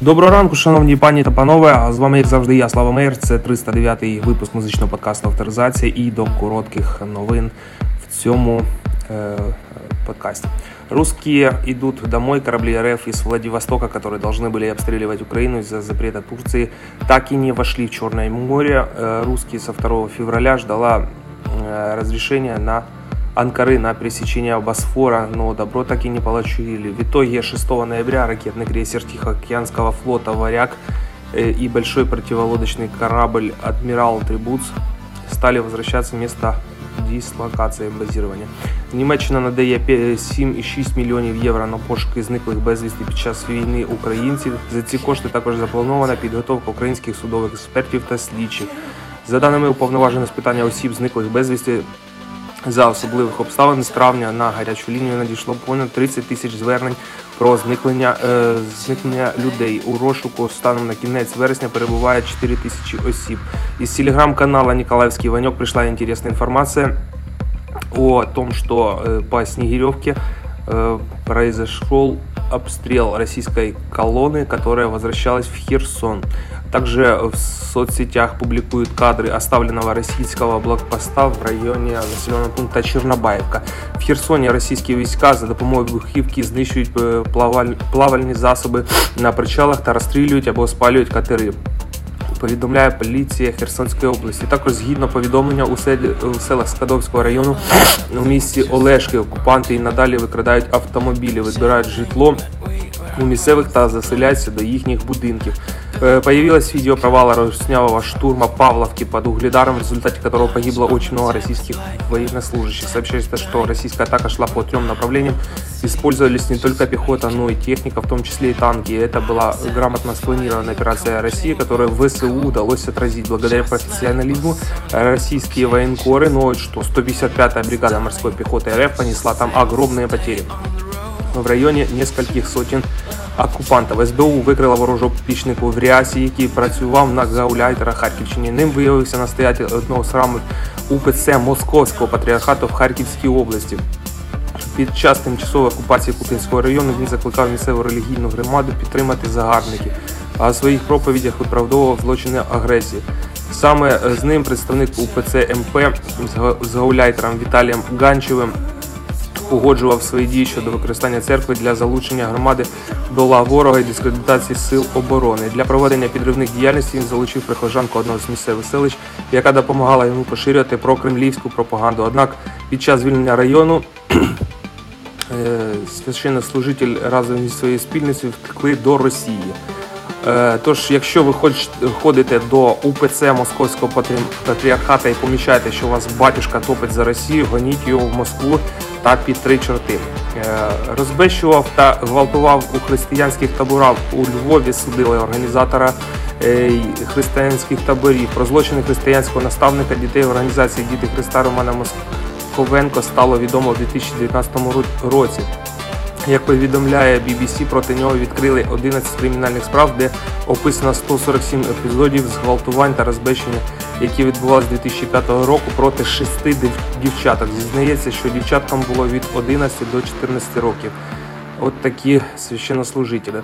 Доброго ранку, шановні пані та панове. А з вами, як завжди, я Слава Мейер. Це 309-й випуск музичного подкасту Авторизація і до коротких новин в цьому э, подкасте. Русские идут домой, корабли РФ из Владивостока, которые должны были обстреливать Украину из-за запрета Турции, так и не вошли в Черное море. Э, русские со 2 февраля ждала э, разрешения на Анкары на пересечение Босфора, но добро так и не получили. В итоге 6 ноября ракетный крейсер Тихоокеанского флота «Варяг» э, и большой противолодочный корабль «Адмирал Трибуц» стали возвращаться в место дислокації базування. Німеччина надає 7,6 мільйонів євро на пошуки зниклих безвісти під час війни українців. За ці кошти також запланована підготовка українських судових експертів та слідчих. За даними уповноваженого з питання осіб, зниклих безвісти, за особливих обставин з травня на гарячу лінію надійшло понад 30 тисяч звернень про зникнення е, зникнення людей. У розшуку станом на кінець вересня перебуває 4 тисячі осіб. Із телеграм-канала Николаевский Ванек пришла интересная информация о том, что э, по Снегиревке э, произошел обстрел российской колонны, которая возвращалась в Херсон. Также в соцсетях публикуют кадры оставленного российского блокпоста в районе населенного пункта Чернобаевка. В Херсоні російські війська за допомогою вибухівки знищують плавальні засоби на причалах та розстрілюють або спалюють катери. Повідомляє поліція Херсонської області. Також згідно повідомлення у, селі, у селах Скадовського району у місті Олешки окупанти і надалі викрадають автомобілі, відбирають житло у місцевих та заселяються до їхніх будинків. Э, появилось видео провала руснявого штурма Павловки под Угледаром, в результате которого погибло очень много российских военнослужащих. Сообщается, что российская атака шла по трем направлениям. Использовались не только пехота, но и техника, в том числе и танки. Это была грамотно спланированная операция России, которую ВСУ удалось отразить. Благодаря профессионализму российские военкоры, но что 155-я бригада морской пехоты РФ понесла там огромные потери. В районе нескольких сотен окупантів. СБУ викрила ворожого пічнику в Ріасі, який працював на гауляйтера Харківщині. Ним виявився настоятель одного з храмів УПЦ Московського патріархату в Харківській області. Під час тимчасової окупації Путинського району він закликав місцеву релігійну громаду підтримати загарбників, а у своїх проповідях виправдовував злочини агресії. Саме з ним представник УПЦ МП з гауляйтером Віталієм Ганчевим погоджував свої дії щодо використання церкви для залучення громади до ла ворога і дискредитації сил оборони. Для проведення підривних діяльностей він залучив прихожанку одного з місцевих селищ, яка допомагала йому поширювати прокремлівську пропаганду. Однак під час звільнення району е, священнослужитель разом зі своєю спільницею втекли до Росії. Е, тож, якщо ви ходите до УПЦ Московського патріархата і помічаєте, що у вас батюшка топить за Росію, гоніть його в Москву та під три чорти. Е, розбещував та гвалтував у християнських таборах у Львові. Судили організатора е, християнських таборів про злочини християнського наставника дітей організації Діти Христа Романа Московенко стало відомо у 2019 році. Як повідомляє BBC, проти нього відкрили 11 кримінальних справ, де описано 147 епізодів зґвалтувань та розбещення, які відбувалися з 2005 року проти шести дівчаток. Зізнається, що дівчаткам було від 11 до 14 років. От такі священнослужители.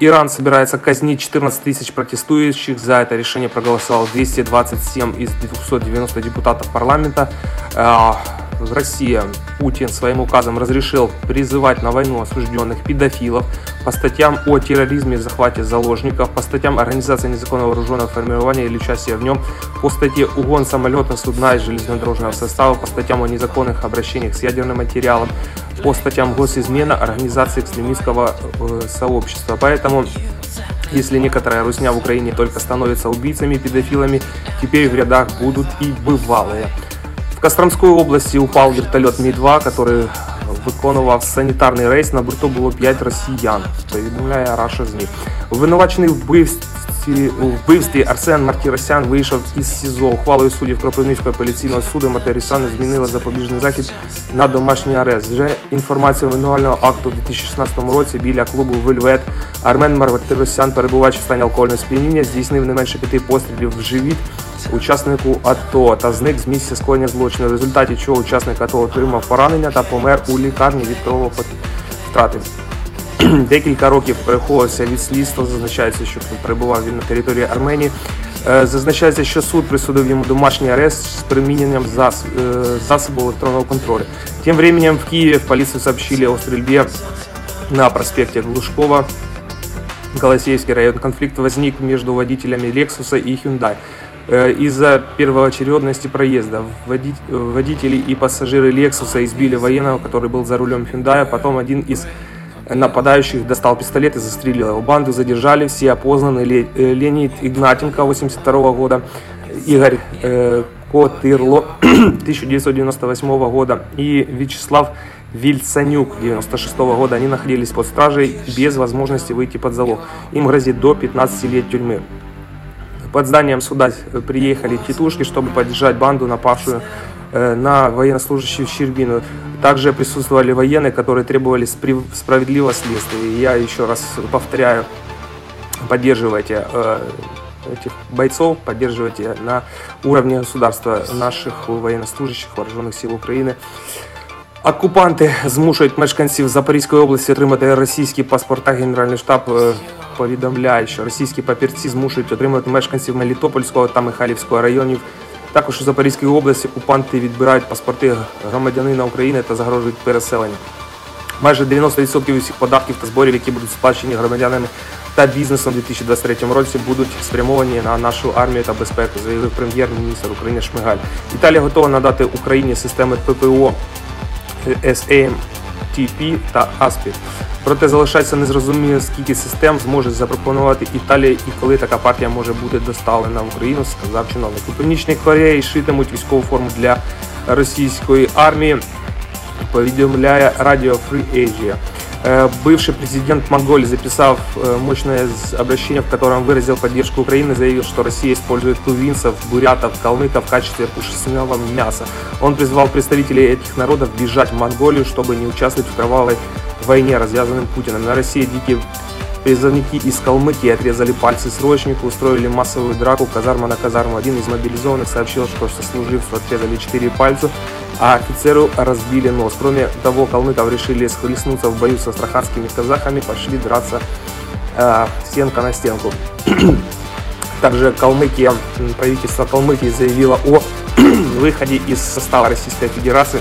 Иран собирается казнить 14 тысяч протестующих. За это решение проголосовало 227 из 290 депутатов парламента. Россия Путин своим указом разрешил призывать на войну осужденных педофилов по статьям о терроризме и захвате заложников, по статьям организации незаконного вооруженного формирования или участия в нем, по статье угон самолета, судна и железнодорожного состава, по статьям о незаконных обращениях с ядерным материалом, по статьям госизмена организации экстремистского э, сообщества. Поэтому если некоторая русня в Украине только становится убийцами, педофилами, теперь в рядах будут и бывалые. Костромской області упав вертольот Мі-2, який виконував санітарний рейс. На борту було 5 росіян. Повідомляє Раша ЗМІ. Обвинувачений вбивстві, у вбивстві Арсен Мартіросян вийшов із СІЗО. Ухвалою суддів Кропивницького апеляційного суду Мартиросяну змінили запобіжний захід на домашній арест. Вже інформація обвинувального акту у 2016 році біля клубу Вельвет Армен Мартиросян, перебуваючи в стані алкогольного сп'яніння, здійснив не менше п'яти пострілів в живіт учаснику АТО та зник з місця скоєння злочину, в результаті чого учасник АТО отримав поранення та помер у лікарні від кровової втрати. декілька років переховувався від слідства. Зазначається, що перебував він на території Арменії. Е, зазначається, що суд присудив йому домашній арест з приміненням зас, е, засобу електронного контролю. Тем временем в Киеве в полицию сообщили о стрельбе на проспекте Глушкова, Голосеевский район. Конфликт возник между водителями Lexus и Hyundai. Э, из-за первоочередности проезда водители и пассажиры Lexus избили военного, который был за рулем Hyundai. Потом один из нападающих достал пистолет и застрелил его. Банду задержали, все опознаны. Э, Леонид Игнатенко, 82 года, Игорь э, Котырло, 1998 года и Вячеслав Вильцанюк, 96 года. Они находились под стражей без возможности выйти под залог. Им грозит до 15 лет тюрьмы. Под зданием суда приехали тетушки, чтобы поддержать банду, напавшую на военнослужащих Щербину. Также присутствовали военные, которые требовали справедливого следствия. Я еще раз повторяю, поддерживайте э, этих бойцов, поддерживайте на уровне государства наших военнослужащих вооруженных сил України. Окупанти змушують мешканців Запорізької області отримати російські паспорта. Генеральний штаб е, повідомляє, що російські папірці змушують отримати мешканців Мелітопольського та Михайлівського районів. Також у Запорізькій області окупанти відбирають паспорти громадянина України та загрожують переселення. Майже 90% усіх податків та зборів, які будуть сплачені громадянами та бізнесом у 2023 році, будуть спрямовані на нашу армію та безпеку, заявив прем'єр-міністр України Шмигаль. Італія готова надати Україні системи ППО SAMTP та ASPI. Проте залишається незрозуміло, скільки систем зможе запропонувати Італія і коли така партія може бути доставлена в Україну, сказав чиновник. У Північній Кореї шитимуть військову форму для російської армії. Повідомляє Радіо Free Asia. Э, бывший президент Монголии записав э, мощное обращение, в котором выразил поддержку Украины, заявил, что Россия использует тувинцев, бурятов, калмыков в качестве пушечного мяса. Он призвал представителей этих народов бежать в Монголию, чтобы не участвовать в кровавой войне, развязанным Путиным. На России дикие Призывники из Калмыкии отрезали пальцы срочнику, устроили массовую драку казарма на казарму. Один из мобилизованных сообщил, что сослуживцу отрезали 4 пальца, а офицеру разбили нос. Кроме того, калмыков решили схлестнуться в бою с астраханскими казахами, пошли драться э, стенка на стенку. Также Калмыкия, правительство Калмыкии заявило о выходе из состава Российской Федерации.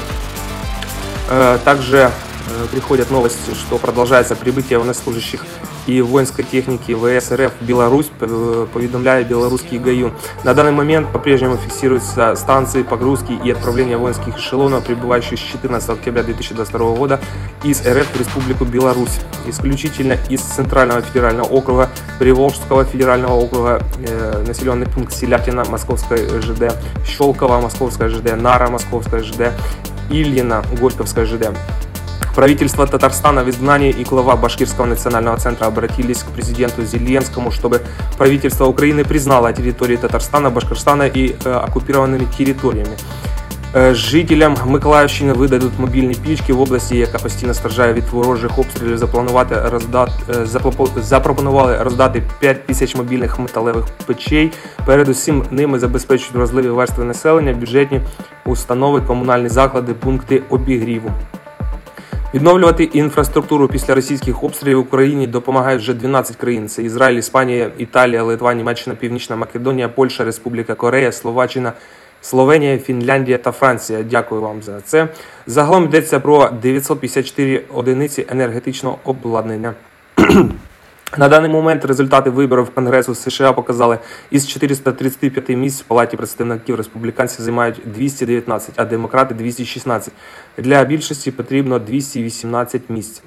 Э, также э, приходят новости, что продолжается прибытие военнослужащих и воинской техники ВС РФ Беларусь, поведомляет белорусский ГАЮ. На данный момент по-прежнему фиксируются станции погрузки и отправления воинских эшелонов, прибывающих с 14 октября 2022 года из РФ в Республику Беларусь. Исключительно из Центрального федерального округа, Приволжского федерального округа, э, населенный пункт Селятина, Московской ЖД, Щелково, Московская ЖД, Нара, Московская ЖД, Ильина, Горьковская ЖД. Правительство Татарстана в изгнании и глава Башкирского национального центра обратились к президенту Зеленскому, чтобы правительство Украины признало территории Татарстана, Башкирстана и э, оккупированными территориями. Э, жителям Миколаївщини видадуть мобільні пічки в області, яка постійно страждає від ворожих обстрілів. Запланувати роздати запропонували роздати 5 тисяч мобільних металевих печей. Передусім ними забезпечують вразливі верстви населення, бюджетні установи, комунальні заклади, пункти обігріву. Відновлювати інфраструктуру після російських обстрілів Україні допомагають вже 12 країн: це Ізраїль, Іспанія, Італія, Литва, Німеччина, Північна Македонія, Польща, Республіка Корея, Словаччина, Словенія, Фінляндія та Франція. Дякую вам за це. Загалом йдеться про 954 одиниці енергетичного обладнання. На даний момент результати виборів Конгресу США показали, із 435 місць в палаті представників республіканці займають 219, а демократи 216. Для більшості потрібно 218 місць.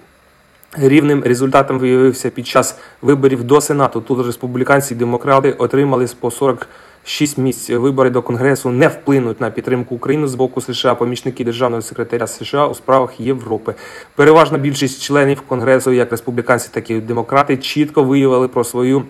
Рівним результатом виявився під час виборів до Сенату. Тут республіканці і демократи отримали по 40 Шість місць вибори до Конгресу не вплинуть на підтримку України з боку США. Помічники державного секретаря США у справах Європи. Переважна більшість членів Конгресу, як республіканці, так і демократи, чітко виявили про свою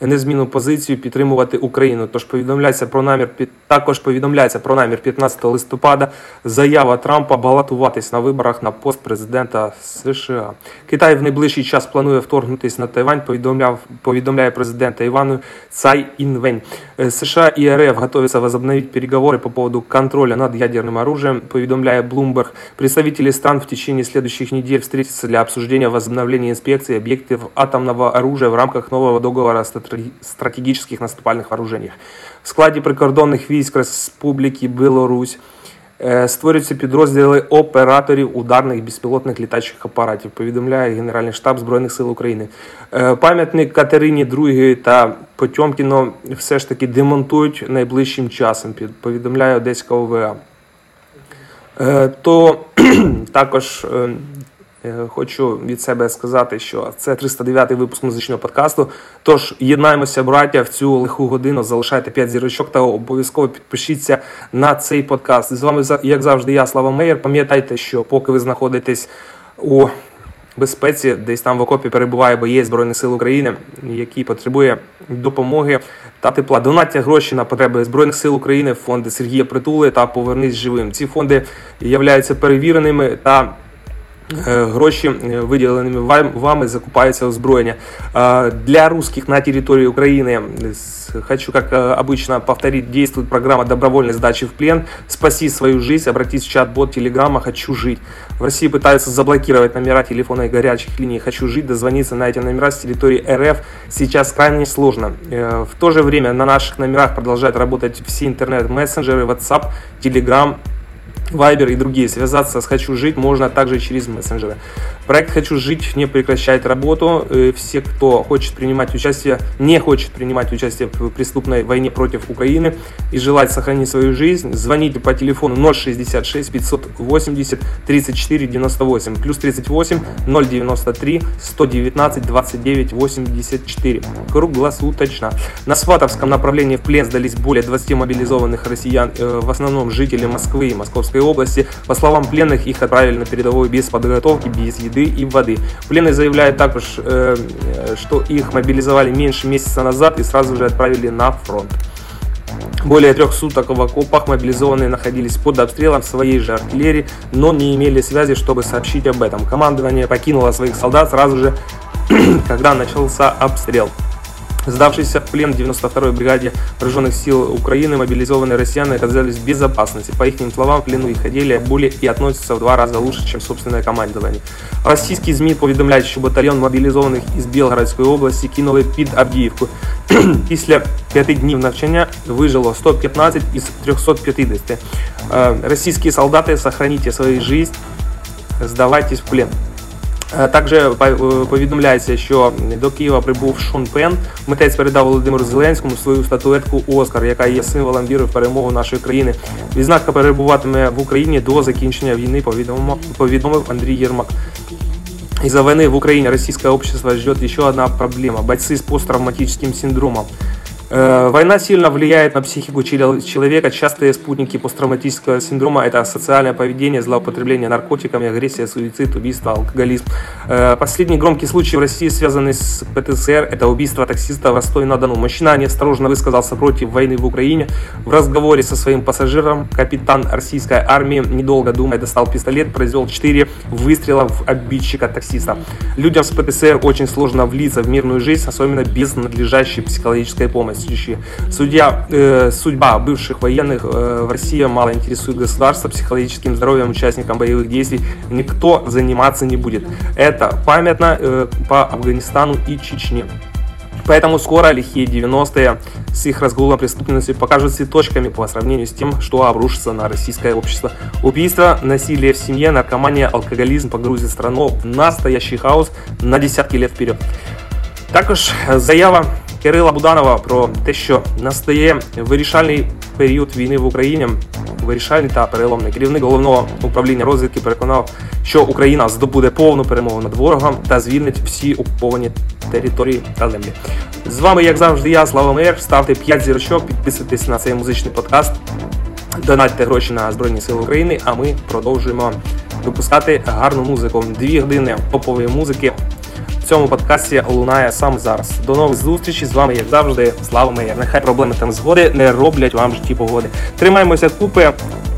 незмінну позицію підтримувати Україну. Тож повідомляється про намір також повідомляється про намір 15 листопада. Заява Трампа балотуватись на виборах на пост президента США. Китай в найближчий час планує вторгнутися на Тайвань. Повідомляв повідомляє президент Тайвану Цай Інвень. Е, США і РФ готовятся возобновить переговори по поводу контроля над ядерным оружием. Повідомляє Bloomberg. Представители стран в течение следующих недель встретятся для обсуждения возобновления инспекции объектов атомного оружия в рамках нового договора о стратегических наступальных вооружениях. В складі прикордонних військ Республіки Білорусь е, створюються підрозділи операторів ударних безпілотних літачих апаратів. Повідомляє Генеральний штаб Збройних сил України. Е, пам'ятник Катерині II та Потьомкіно все ж таки демонтують найближчим часом. Повідомляє Одеська ОВА. Е, то також Е, хочу від себе сказати, що це 309-й випуск музичного подкасту. Тож єднаємося, браття, в цю лиху годину. Залишайте 5 зірочок та обов'язково підпишіться на цей подкаст. З вами як завжди, я Слава Мейер. Пам'ятайте, що поки ви знаходитесь у безпеці, десь там в окопі перебуває боєць Збройних сил України, який потребує допомоги та тепла. Донаття гроші на потреби Збройних сил України, фонди Сергія Притули та Повернись живим. Ці фонди являються перевіреними та Е, гроші е, виділеними вами закупается озброєння. Для русских на территории Украины, хочу, как э, обычно, повторить, действует программа добровольной сдачи в плен. Спаси свою жизнь, обратись в чат-бот Телеграма «Хочу жить». В России пытаются заблокировать номера телефона и горячих линий «Хочу жить». Дозвониться на эти номера с территории РФ сейчас крайне сложно. Э, в то же время на наших номерах продолжают работать все интернет-мессенджеры, WhatsApp, Telegram, Вайбер и другие. Связаться с «Хочу жить» можно также через мессенджеры. Проект «Хочу жить» не прекращает работу. Э, все, кто хочет принимать участие, не хочет принимать участие в преступной войне против Украины и желает сохранить свою жизнь, звоните по телефону 066 580 34 98 плюс 38 093 119 29 84. Круглосуточно. На Сватовском направлении в плен сдались более 20 мобилизованных россиян, э, в основном жители Москвы и Московской Московской области. По словам пленных, их отправили на передовую без подготовки, без еды и воды. Пленные заявляют также, э, что их мобилизовали меньше месяца назад и сразу же отправили на фронт. Более трех суток в окопах мобилизованные находились под обстрелом своей же артиллерии, но не имели связи, чтобы сообщить об этом. Командование покинуло своих солдат сразу же, когда начался обстрел. Сдавшиеся в плен 92-й бригаде вооруженных сил Украины мобилизованные россияне оказались в безопасности. По их словам, в плену их одели более и относятся в два раза лучше, чем собственное командование. Російські ЗМІ повідомляють, що батальйон мобілізованих із Білгородської області кинули під Авдіївку. Після п'яти днів навчання вижило 115 із 350. Російські солдати, сохраните свою жизнь, здавайтесь в плен. Е, також е, повідомляється, що до Києва прибув Шон Пен. Митець передав Володимиру Зеленському свою статуетку Оскар, яка є символом віри в перемогу нашої країни. Відзнака перебуватиме в Україні до закінчення війни. Повідомив Андрій Єрмак. Из-за войны в Украине российское общество ждет еще одна проблема – бойцы с посттравматическим синдромом. Э, война сильно влияет на психику человека. Частые спутники посттравматического синдрома – это социальное поведение, злоупотребление наркотиками, агрессия, суицид, убийство, алкоголизм. Э, последний громкий случай в России, связанный с ПТСР, это убийство таксиста в Ростове-на-Дону. Мужчина неосторожно высказался против войны в Украине. В разговоре со своим пассажиром капитан российской армии, недолго думая, достал пистолет, произвел 4 выстрела в обидчика таксиста. Людям с ПТСР очень сложно влиться в мирную жизнь, особенно без надлежащей психологической помощи следующее. Судья, э, судьба бывших военных э, в России мало интересует государство, психологическим здоровьем участникам боевых действий никто заниматься не будет. Это памятно э, по Афганистану и Чечне. Поэтому скоро лихие 90-е с их разгулом преступности покажут цветочками по сравнению с тем, что обрушится на российское общество. Убийство, насилие в семье, наркомания, алкоголизм погрузит страну в настоящий хаос на десятки лет вперед. Також заява Кирила Буданова про те, що настає вирішальний період війни в Україні, вирішальний та переломний керівник головного управління розвідки переконав, що Україна здобуде повну перемогу над ворогом та звільнить всі окуповані території та землі. З вами, як завжди, я Слава Мер. Ставте 5 зірочок, підписуйтесь на цей музичний подкаст, донатьте гроші на Збройні Сили України. А ми продовжуємо випускати гарну музику. Дві години топової музики в цьому подкасті лунає саме зараз. До нових зустрічей з вами, як завжди, слава Меєр. Нехай проблеми та згоди не роблять вам в житті погоди. Тримаємося купи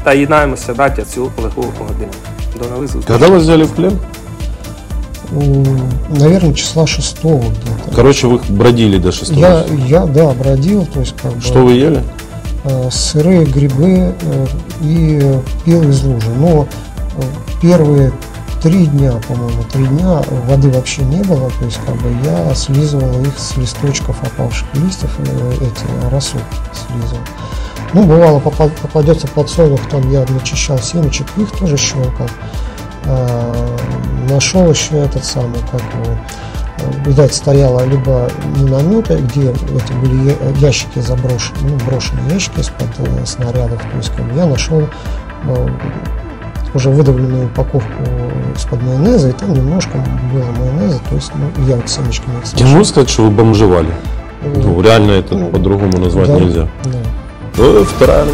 та єднаємося, браття, цю легку годину. До нових зустрічей. Когда вас взяли в плен? Наверное, числа шестого где-то. Короче, вы бродили до 6 Я, я, да, бродил, то есть как бы Что вы ели? э, сырые грибы э, и э, пил из лужи. Но э, первые три дня, по-моему, три дня воды вообще не было, то есть как бы я слизывал их с листочков опавших листьев, э, эти росу слизывал. Ну, бывало, попа- попадется подсолнух, там я начищал семечек, их тоже щелкал. А, нашел еще этот самый, как его, э, видать, стояла либо минометы, где эти были ящики заброшены, ну, брошенные ящики из-под э, снарядов, то есть как бы я нашел уже выдавленную упаковку из-под майонеза, и там немножко было майонеза, то есть ну, я вот семечками их Я смешал. могу сказать, что вы бомжевали? Э, Ну, реально это Ну, по-другому назвать да, нельзя. да. Ну, вторая армия.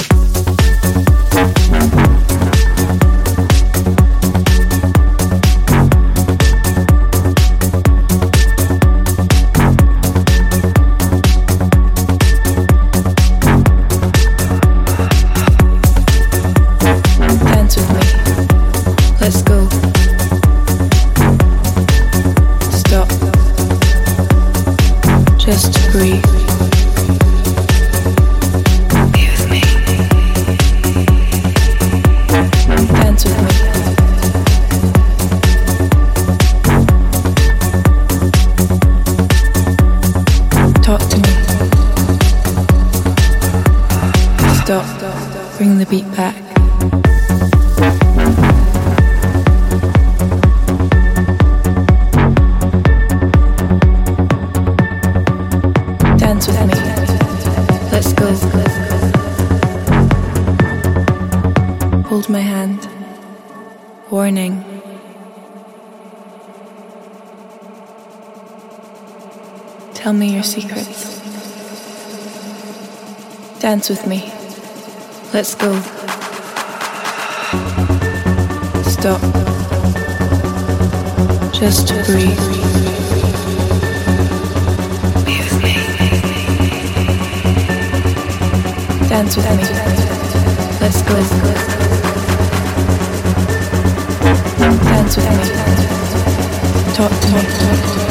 Bring the beat back. Dance with me. Let's go. Hold my hand. Warning. Tell me your secrets. Dance with me. Let's go. Stop. Just breathe. Be with me. Dance with me. Let's go. Let's go. Dance with me. Talk to me.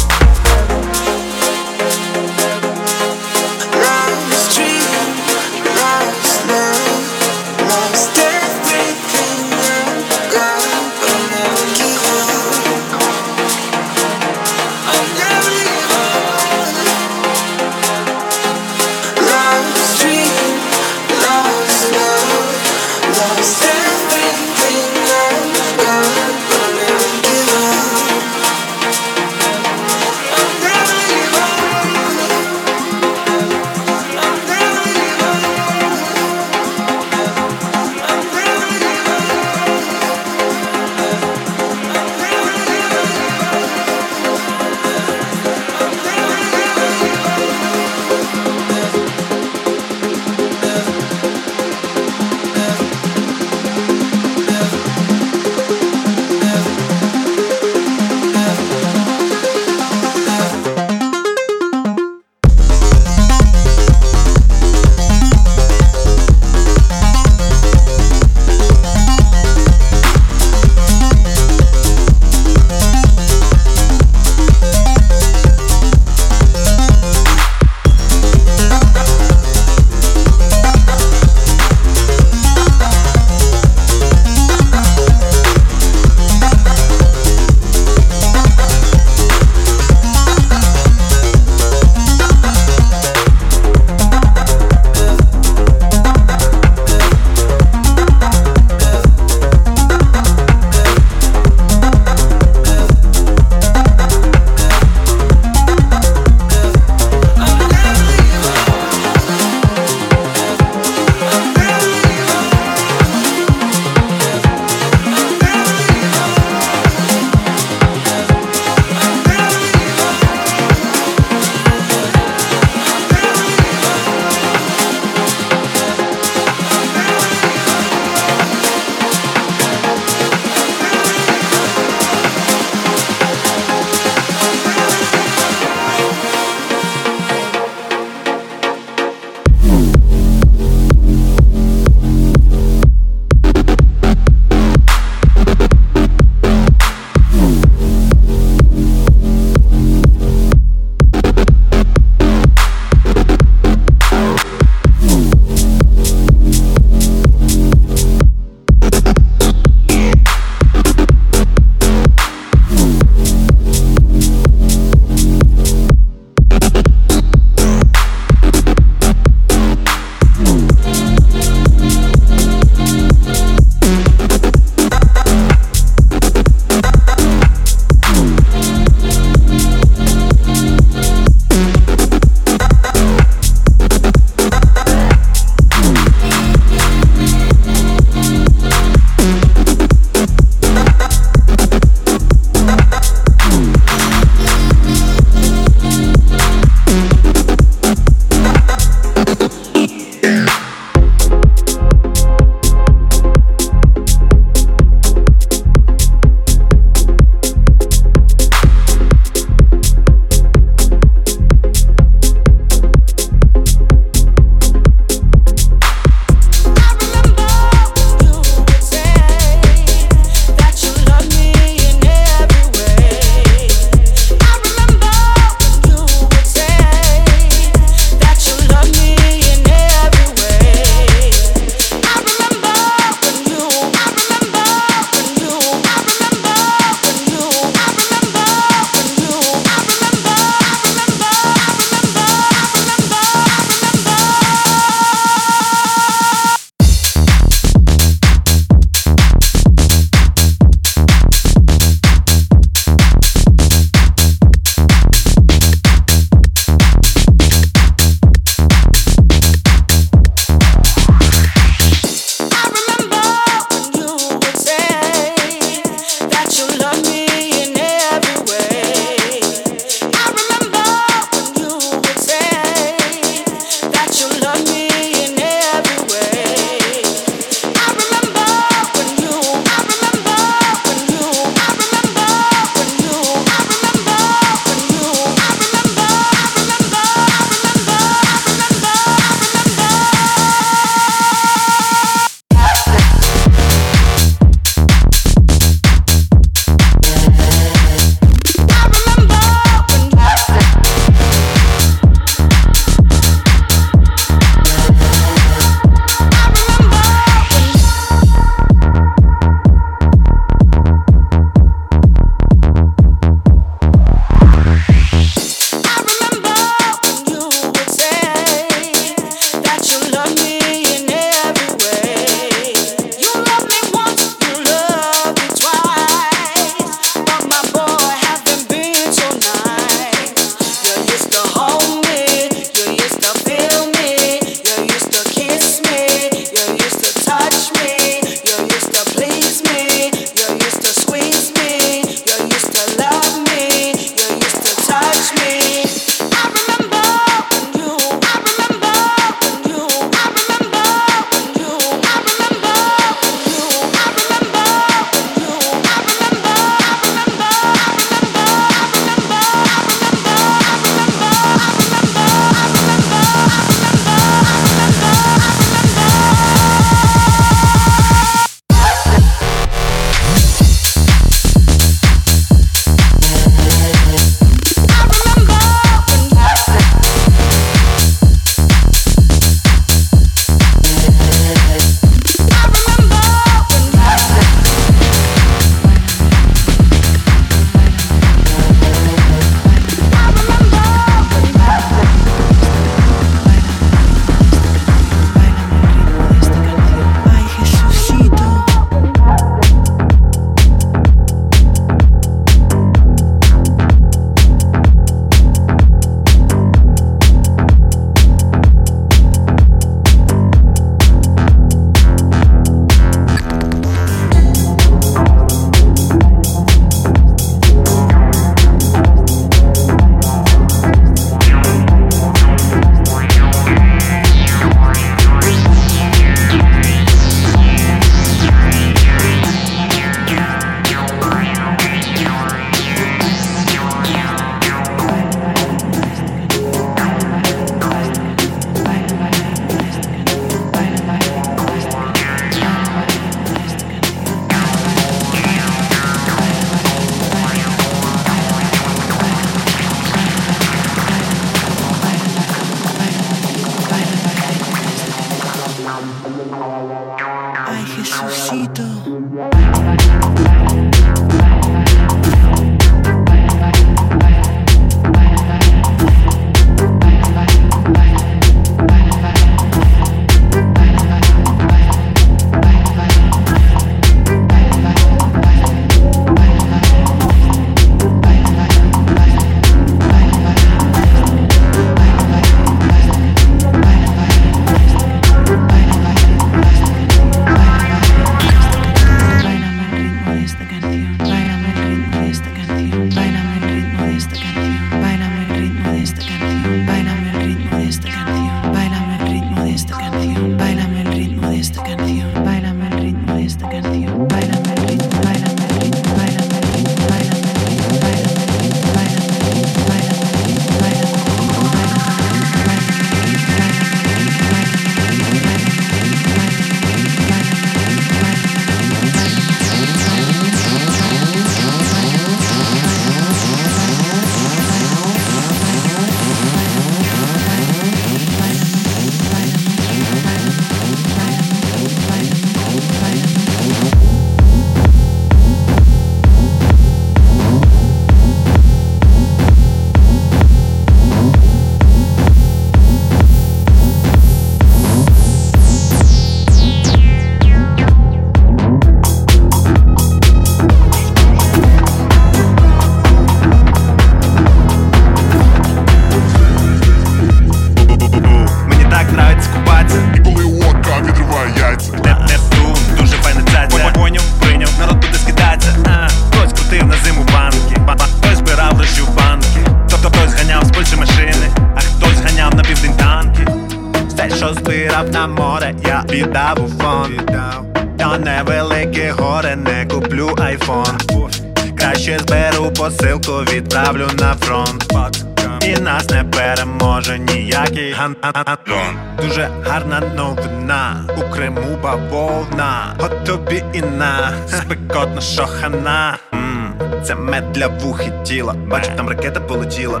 Я вух і тіла. Бачу, там ракета полетіла.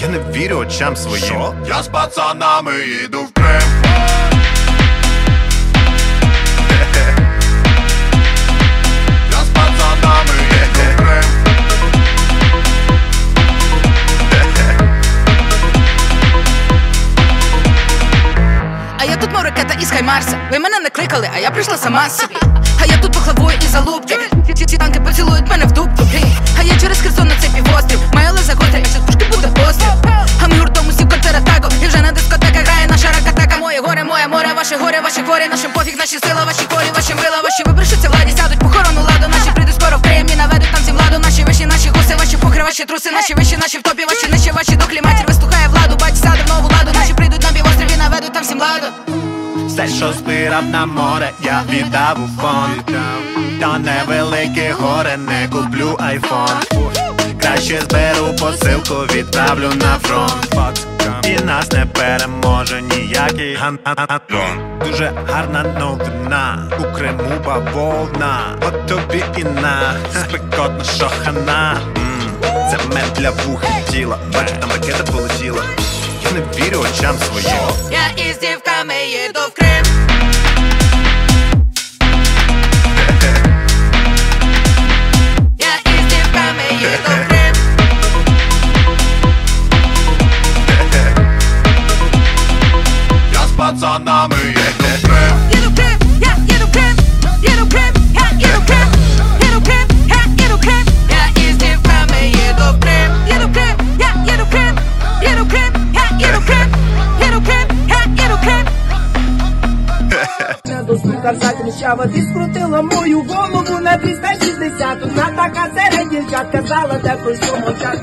Я не вірю очам своїм. Що? Я з пацанами йду в Крим. Марса, ви мене не кликали, а я прийшла сама собі. Ваші труси, наші в топі, ваші нижче, ваші дохлі матір вислухає владу. Бать в нову ладу. Наші прийдуть на півострів і наведуть там всім владу. Все, що збирав на море, я віддав у фонд Та невелике горе, не куплю айфон. Краще зберу посилку, відправлю на фронт. І нас не переможе ніякий ган Дуже гарна новина У Криму бавовна. От тобі і на. Спекотна шохана Це мед для вух і тіла Бачу, там ракета полетіла Я не вірю очам своїм Я із дівками їду в Крим. Я із дівками їду в Крим. Я з пацанами їду в Крим до сука закричав, ти скрутила мою голову на 360 Одна така серед дівчат казала, де про що мовчать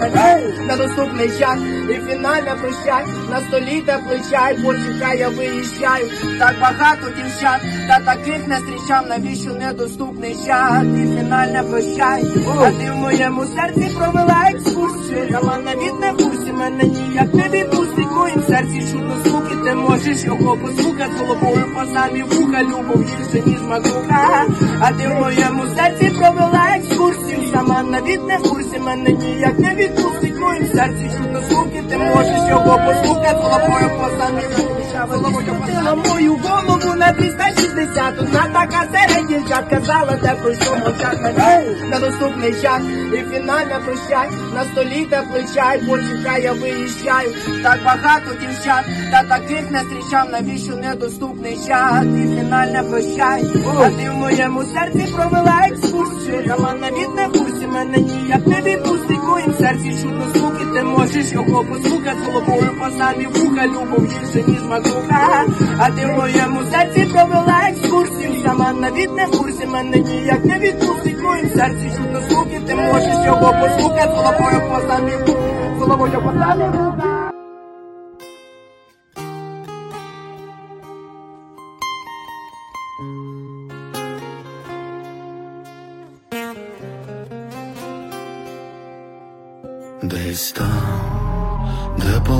на доступний час і фінальне прощай. На столі теплий чай, почекай, я виїжджаю. Так багато дівчат, та таких не зустрічав Навіщо недоступний час? І фінальне прощай. А ти в моєму серці провела екскурсію. Сама навіть в курсі, мене ніяк не відпустить. В моїм серці чутно звуки, ти можеш його послухати. Головою по самі вуха, любов гірше, ніж макуха А ти в моєму серці провела екскурсію. Сама навіть не в курсі, мене ніяк не відпустить Моїм серці чутно звуки, ти можеш його послухати. Головою по самі вуха Крутила мою голову на 360 Одна така серед дівчат казала, де про що мовчать на недоступний час І фінальна прощай, на столі теплий чай Почекай, я виїжджаю, так багато дівчат Та таких не зустрічав, навіщо недоступний час? І фінальне прощай, а ти в моєму серці провела екскурсію. Сама навіть в курсі, мене ніяк не відпустить. Моїм серці чутно звуки, ти можеш його послухати. Головою по самі вуха, любов гірше, ніж макуха А ти в моєму серці провела екскурсію. Сама навіть не в курсі, мене ніяк не відпустить. Моїм серці чутно звуки, ти можеш його послухати. Головою по вуха, головою по вуха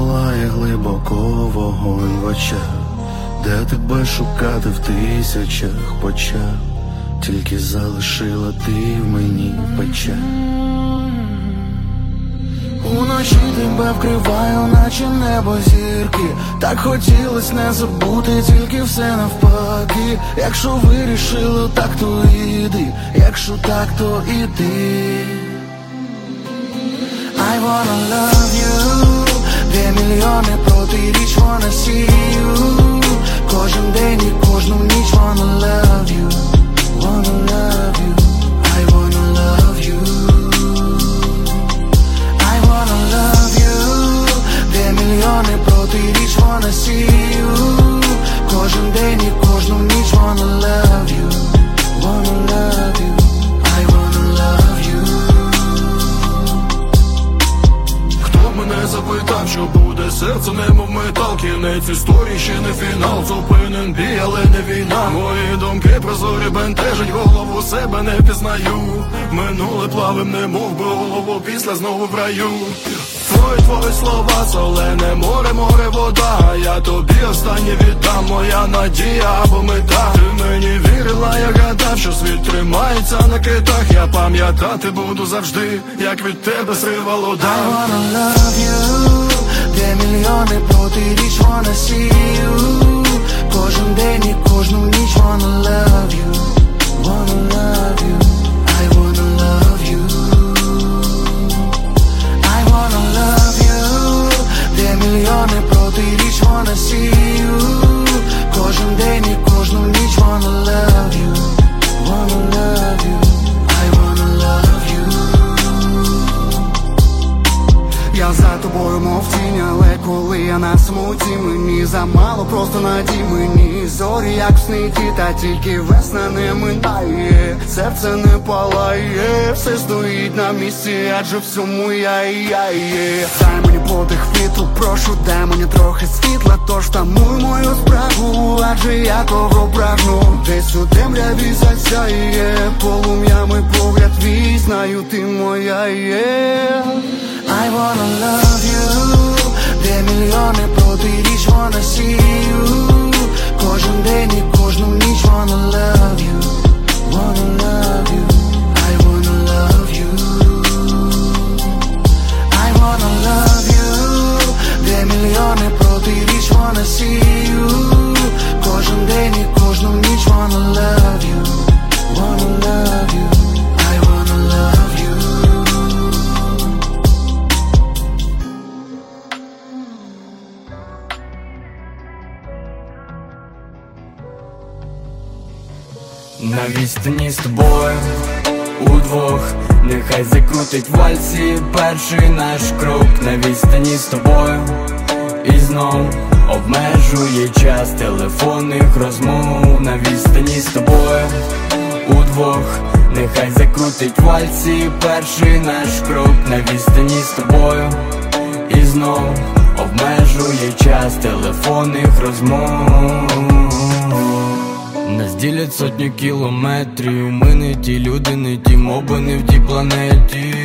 палає глибоко вогонь в очах, де тебе шукати в тисячах почав, тільки залишила ти в мені печаль. Уночі тебе вкриваю, наче небо зірки. Так хотілось не забути, тільки все навпаки. Якщо вирішили, так то іди, якщо так, то іди. I wanna love you Де мільйони протиріч wanna see you Кожен день і кожну ніч wanna love you Wanna love you I wanna love you I wanna love you Де мільйони протиріч wanna see you Кожен день і кожну ніч wanna love you Wanna love you запитав, що буде серце, немов метал. Кінець історії ще не фінал. Зупинен бій, але не війна. Мої думки прозорі бентежать голову себе не пізнаю. Минуле плавим, немов би голову після знову в раю Твої твої слова, солене море, море, вода. Я тобі останнє віддам, моя надія або мета. Ти мені вірила, я гадав, що світ тримається на китах. Я пам'ятати буду завжди, як від тебе сривало you. Де мільйони протиріч wanna see you Кожен день і кожну ніч wanna love you. Wanna love you мільйони протиріч wanna see you Кожен день і кожну ніч wanna love you Wanna love you Я за тобою мов тінь, але коли я на смуті Мені замало, просто надій мені Зорі як в та тільки весна не минає Серце не палає, все стоїть на місці, адже всьому я і я є. Дай мені подих вітру, прошу, дай мені трохи світла Тож тамуй мою спрагу, адже я того прагну. Десь у темряві засяє полум'ями погляд твій Знаю, ти моя є I wanna love you Де мільйони протиріч wanna see you Кожен день і кожну ніч wanna love you Wanna love you I wanna love you I wanna love you Де мільйони протиріч wanna see you Кожен день і кожну ніч wanna love you Wanna love you На відстані з тобою удвох, нехай закрутить вальсі перший наш крок на відстані з тобою і знов обмежує час телефонних розмов. На відстані з тобою удвох, нехай закрутить вальсі перший наш крок на відстані з тобою і знов обмежує час телефонних розмов. Нас ділять сотні кілометрів. Ми не ті люди, не ті моби, не в тій планеті.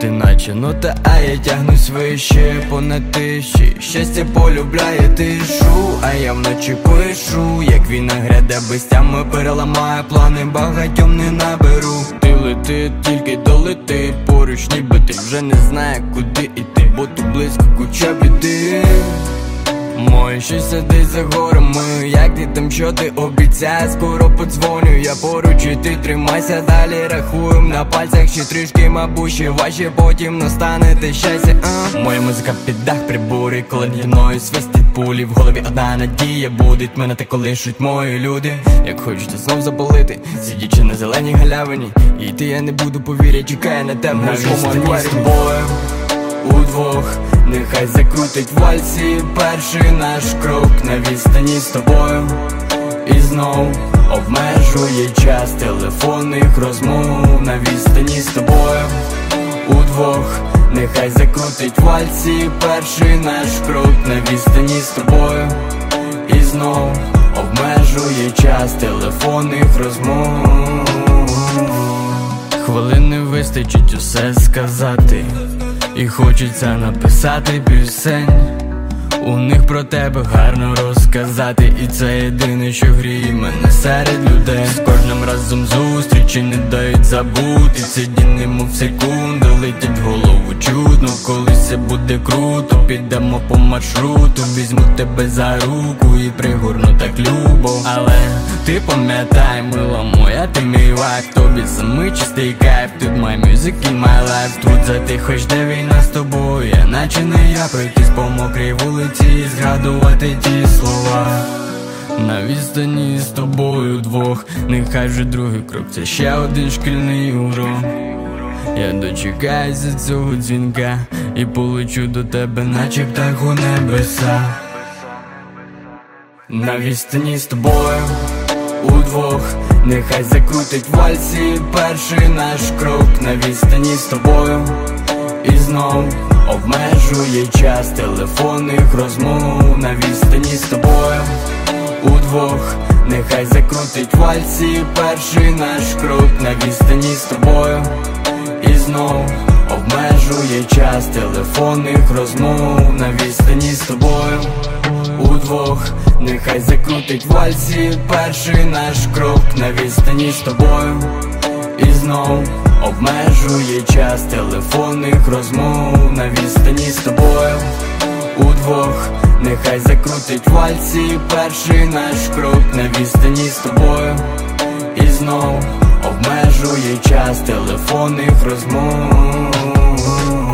Ти наче нота, а я тягнусь вище. Понад тиші Щастя полюбляє тишу, а я вночі пишу Як війна гряде без тями переламає плани, багатьом не наберу. Ти лети, тільки долети. Поруч, ніби ти вже не знає, куди іти, бо тут близько куча біди Моє щось сидить за горами, як ти там, що ти обіцяє, скоро подзвоню, я поруч і ти тримайся, далі рахуєм на пальцях ще трішки, мабуть, ще важче, потім настане те щастя. а? Моя музика під дах прибури, коли наді мною свистить пулі. В голові одна надія будуть мене та колишуть мої люди. Як хочете знов заболити, сидячи на зеленій галявині, і йти я не буду повіря, чекає на в своєму відстані тобою удвох, нехай закрутить вальсі перший наш крок на відстані з тобою. І знов обмежує час телефонних розмов на відстані з тобою. Удвох, нехай закрутить вальсі перший наш крок на відстані з тобою. І знов обмежує час телефонних розмов. Хвилини вистачить усе сказати, і хочеться написати пісень. У них про тебе гарно розказати, і це єдине, що гріє мене серед людей. З кожним разом зустрічі не дають забути. Ці дні немов секунди летять голову чудно. Колись все буде круто, підемо по маршруту, візьму тебе за руку і пригорну так любо. Але ти пам'ятай, мила моя, ти мій life, тобі самий чистий кайф. Тут my music in my life Тут затихаєш, де війна з тобою, я наче не я пройтись по мокрій вулиці і згадувати ті слова. На відстані з тобою двох, нехай вже другий крок, це ще один шкільний урок. Я дочекаюся цього дзвінка і полечу до тебе, наче птах у небеса. На відстані з тобою удвох, нехай закрутить вальсі перший наш крок на відстані з тобою. І знов обмежує час телефонних розмов на відстані з тобою. Удвох, нехай закрутить вальсі перший наш крок на відстані з тобою. І знов обмежує час телефонних розмов на відстані з тобою. Удвох, нехай закрутить вальсі перший наш крок на відстані з тобою. І знов обмежує час телефонних розмов на відстані з тобою. Удвох, нехай закрутить вальсі перший наш крок на відстані з тобою. І знов обмежує час телефонних розмов.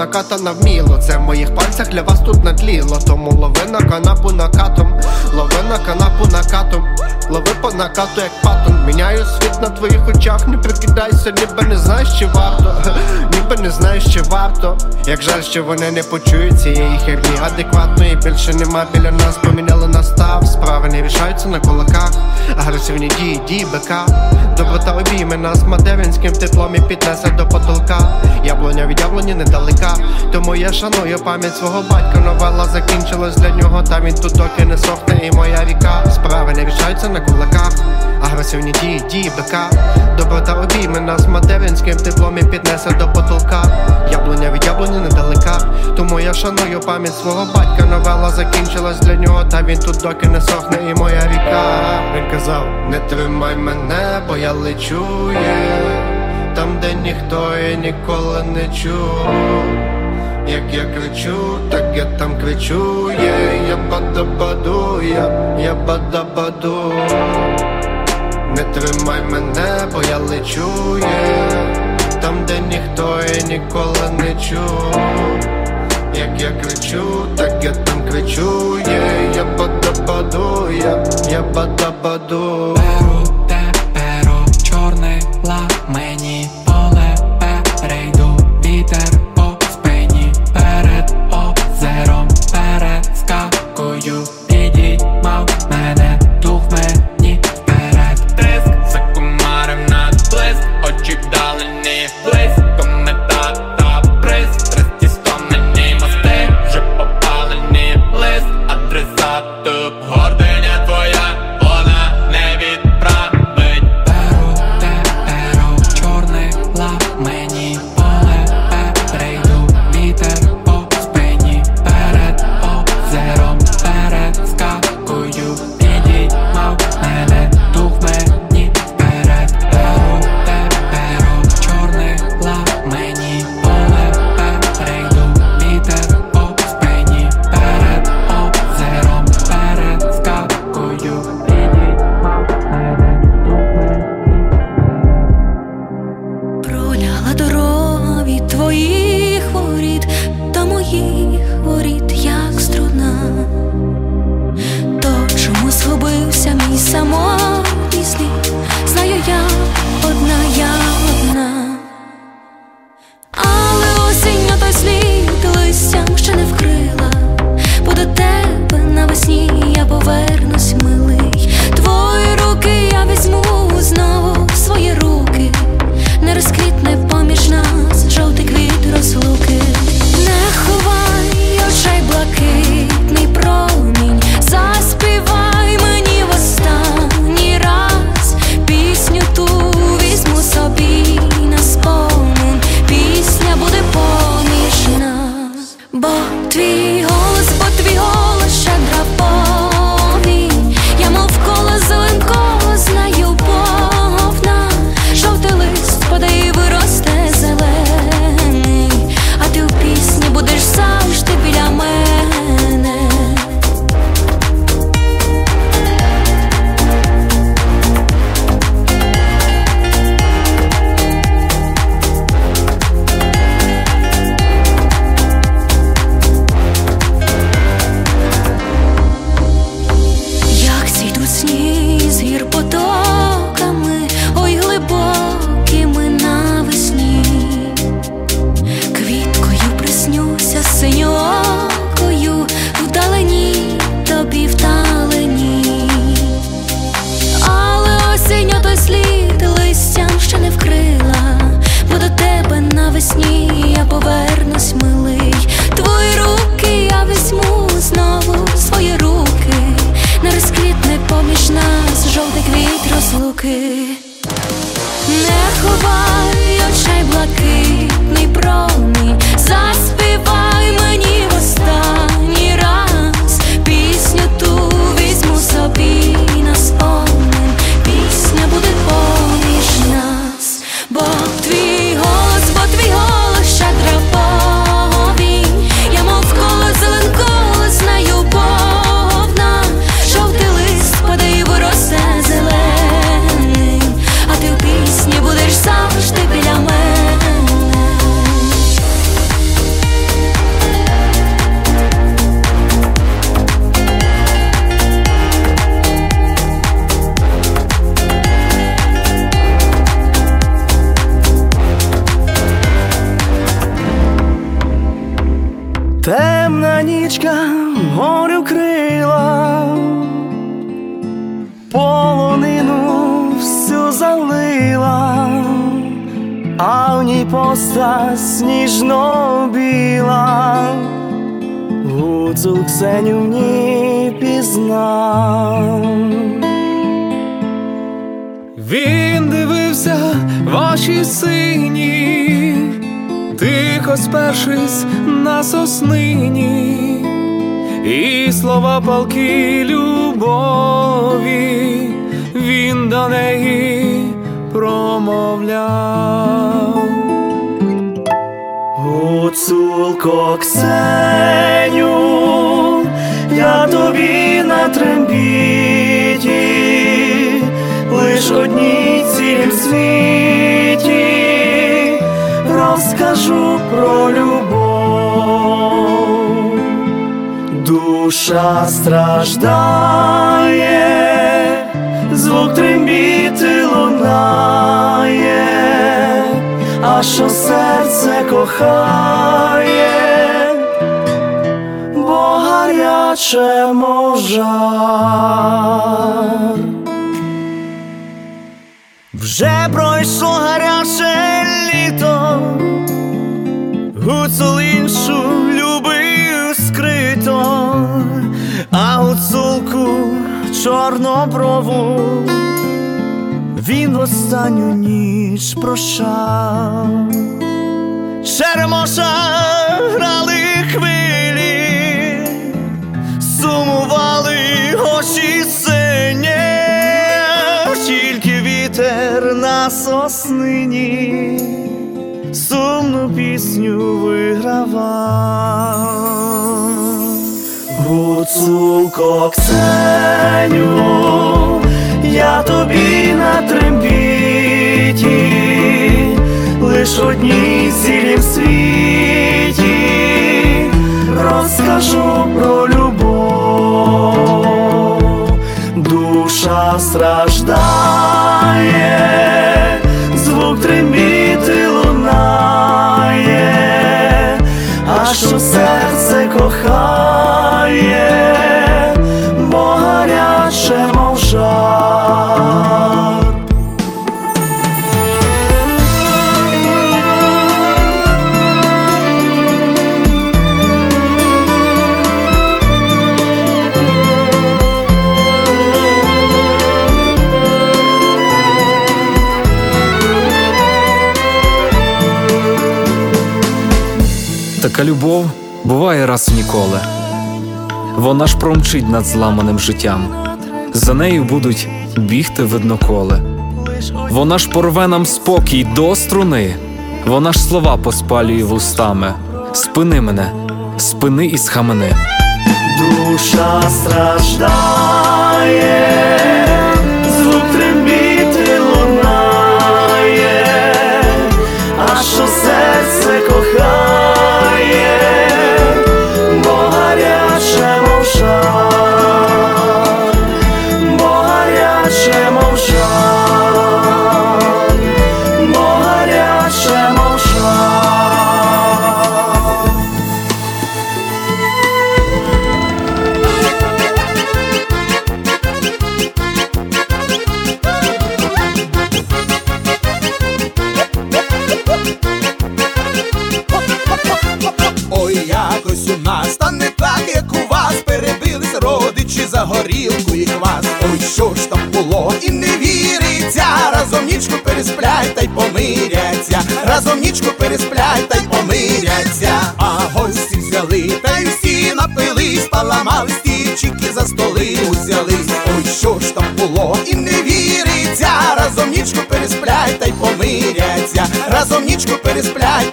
Накатана вміло. Це в моїх пальцях для вас тут натліло. Тому лови на канапу накатом, лови на канапу накатом, лови по накату, як патон. Міняю світ на твоїх очах, не прикидайся, ніби не знаєш, чи варто, ніби не знаєш, чи варто. Як жаль, що вони не почують цієї херні адекватної більше нема біля нас, поміняли настав. Справи не рішаються на кулаках. Агресивні дії, дії бика. Доброта обійме нас материнським теплом і піднесе до потолка. Яблуня від яблуні недалека. Тому я шаную пам'ять свого батька. Новела закінчилась для нього, та він тут доки не сохне, і моя ріка. Справи не рішаються на кулаках. Агресивні дії, дії бика. Доброта обійме нас материнським теплом і піднесе до потолка. Яблуня від яблуні недалека. Тому я шаную пам'ять свого батька. Новела закінчилась для нього, та він тут доки не сохне, і моя ріка. Він казав, не тримай мене, бо я лечу. є Там, де ніхто і ніколи не чув. Як я кричу, так я там кричу, є я бада-баду, я, я бада-баду. Не тримай мене, бо я лечу, є Там, де ніхто і ніколи не чув. Як я кричу, так я там кричу, є я бада-баду, я, я бада-баду. Останню ніч прощав, Черемоша грали хвилі, сумували очі сині, тільки вітер на соснині сумну пісню вигравав. Гуцулко Ксеню, я тобі на трембіті, лиш одній цілім світі. Розкажу про любов, душа страждає, звук трембіти лунає, а що серце кохає, Така любов буває раз ніколи. Вона ж промчить над зламаним життям. За нею будуть бігти видноколи. Вона ж порве нам спокій до струни. Вона ж слова поспалює вустами. Спини мене, спини і схамени. Душа страждає, звук трембіти лунає, а що серце було, і не віриться, разом нічку пересплять та й помиряться, разом нічку пересплять та й помиряться, а гості взяли, та й всі напились, поламали стільчики за столи узялись. Ой, що ж там було, і не віриться, разом нічку пересплять та й помиряться, разом нічку пересплять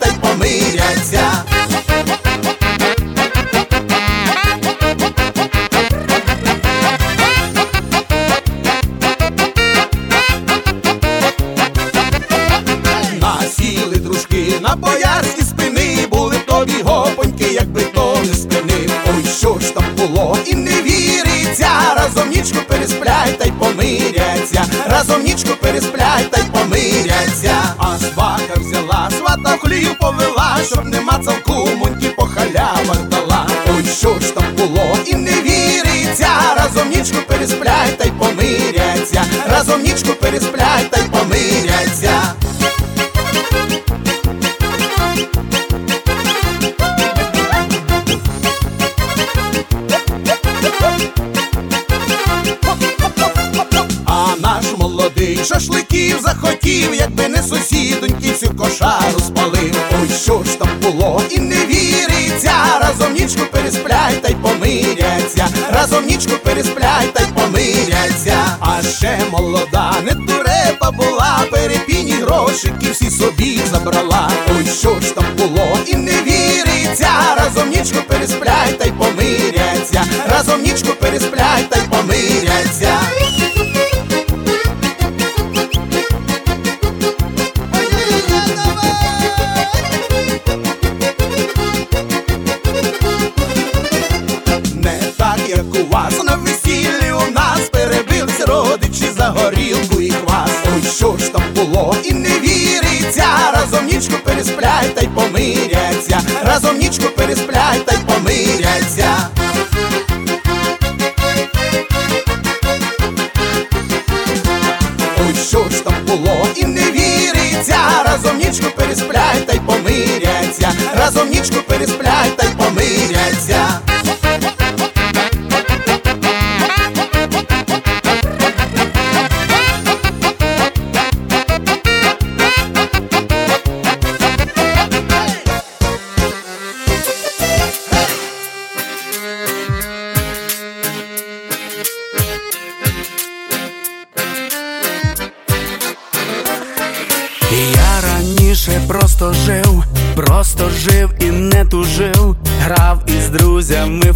разом нічку пересплять та й помиряться. А свака взяла, свата в хлів повела, щоб нема цавку кумоньки по халявах дала. Ой, що ж там було, і не віриться, разом нічку пересплять та й помиряться, разом нічку пересплять та й було, і не віриться, разом нічку пересплять та й помиряться, разом нічку пересплять та й помиряться. А ще молода, не дурепа була, перепіні грошики всі собі забрала. Ой, що ж там було, і не віриться, разом нічку пересплять та й помиряться, разом нічку пересплять та й помиряться. Було, і не віриться, разом нічку пересплять та й помиряться, разом нічку пересплять та й помиряться.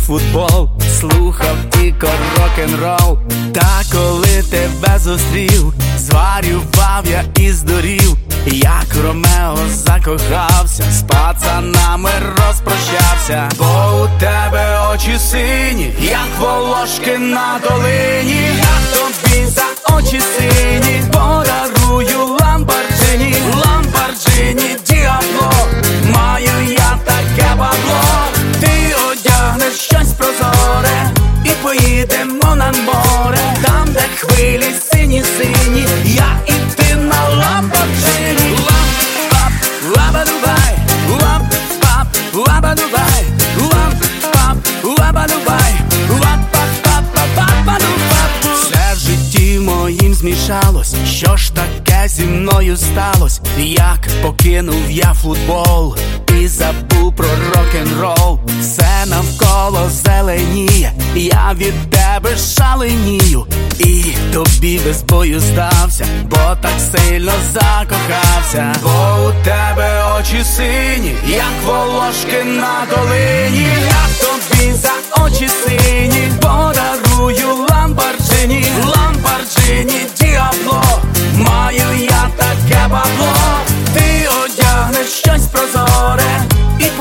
Футбол, слухав тільки рок-н-рол. Та коли тебе зустрів, зваріював я і здурів. Як Ромео закохався, з пацанами розпрощався, бо у тебе очі сині, як волошки на долині. Я тобі за очі сині подарую ламборджині, ламборджині діабло, маю я таке бабло, поїдемо на море, там, де хвилі сині, сині, я і ти на ламборджині. Лап, пап, лаба дубай, лап, пап, лаба дубай, ламп-пап, лабадубай, ламп-пап-пап-пап-пап-пап-пап. Все в житті моїм змішалось, що ж зі мною сталось, як покинув я футбол і забув про рок-н-рол, все навколо зеленіє, я від тебе шаленію, і тобі без бою здався, бо так сильно закохався, бо у тебе очі сині, як волошки на долині, я тобі за очі сині подарую ламборджині, ламборджині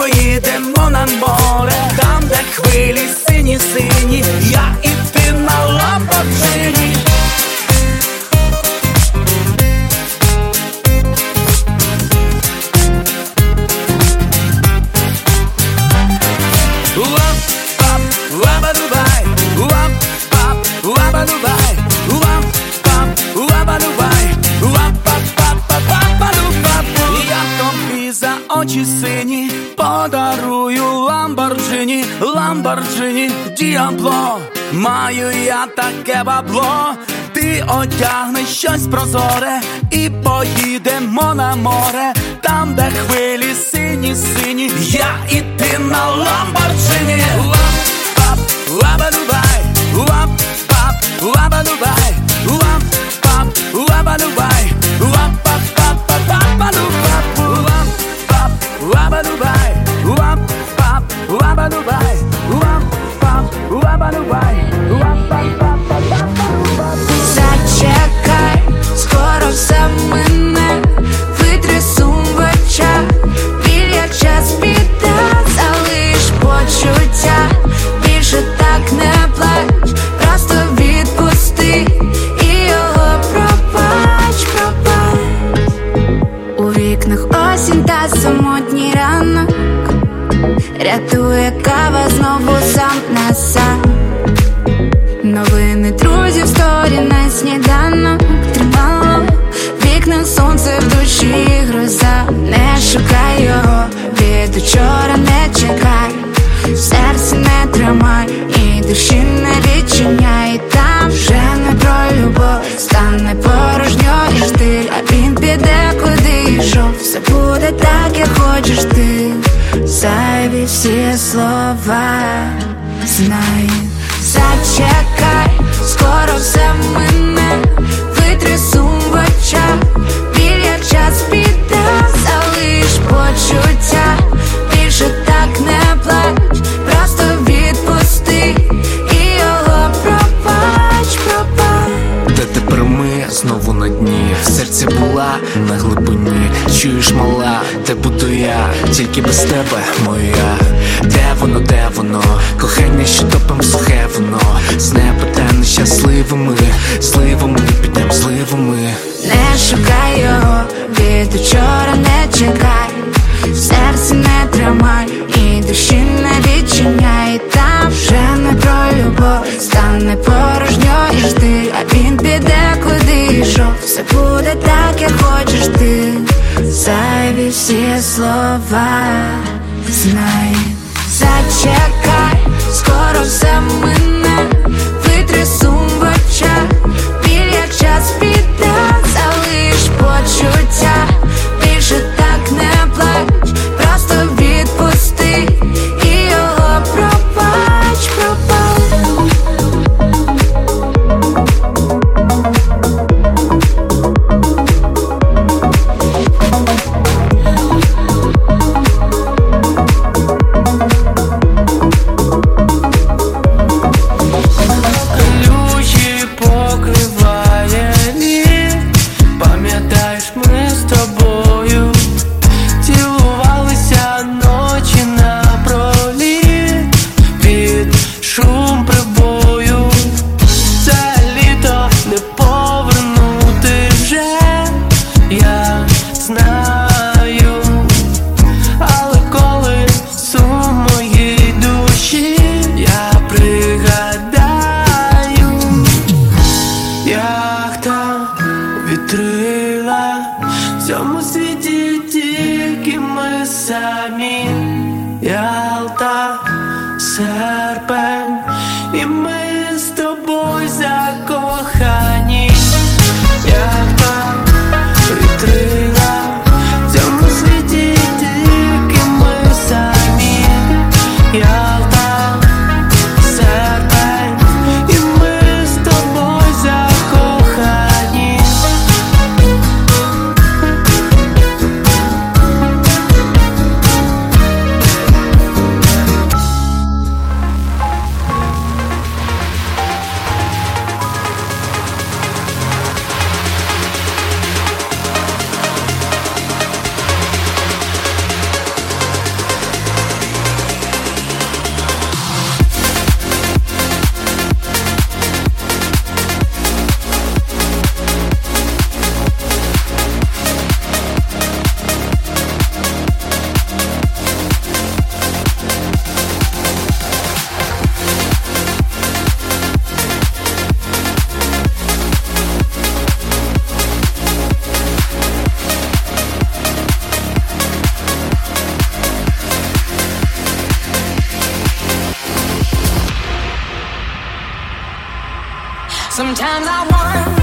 поїдемо на море, там, де хвилі сині, сині, я і ти на ламборджині. Ламп-пап, лабадубай, ламп-пап, лабадубай, ламп-пап, лабадубай, ламп-пап-пап-пап-пап-пап-пап. Я тобі за очі сині подарую ламборджині, ламборджині діабло. Маю я таке бабло, ти одягнеш щось прозоре і поїдемо на море, там, де хвилі сині, сині, я і ти на ламборджині. Ламп-пап, лабадубай, ламп-пап, лабадубай, ламп-пап, лабадубай, ламп-пап-пап-пап-пап-пап-пап, ламп-пап, лабадубай, ламп-пап, out сонце в душі гроза, не шукай його, від учора не чекай, серце не тримай, і душі не відчиняй, там вже не про любов, стане порожньо і штиль, а він піде, куди йшов, все буде так, як хочеш ти, зайві всі слова знай. Зачекай, скоро все мине, витри сум в очах, почуття, більше так не плач, просто відпусти і його пробач, пробач. Де тепер ми знову на дні. В серці була на глибині. Чуєш мала, де буду я, тільки без тебе моя. Де воно, де воно, кохання, що топим сухе воно. З неба та нещасливими, зливами, підем зливами. Не шукай його, від учора не чекай, серце не тримай, і душі не відчиняй, там вже не про любов, стане порожньо і жди, а він піде, куди йшов, все буде так, як хочеш ти, зайві всі слова знай, зачекай, скоро все мине, витри сум в очах, біль як час піде, залиш почуття, Sometimes I wonder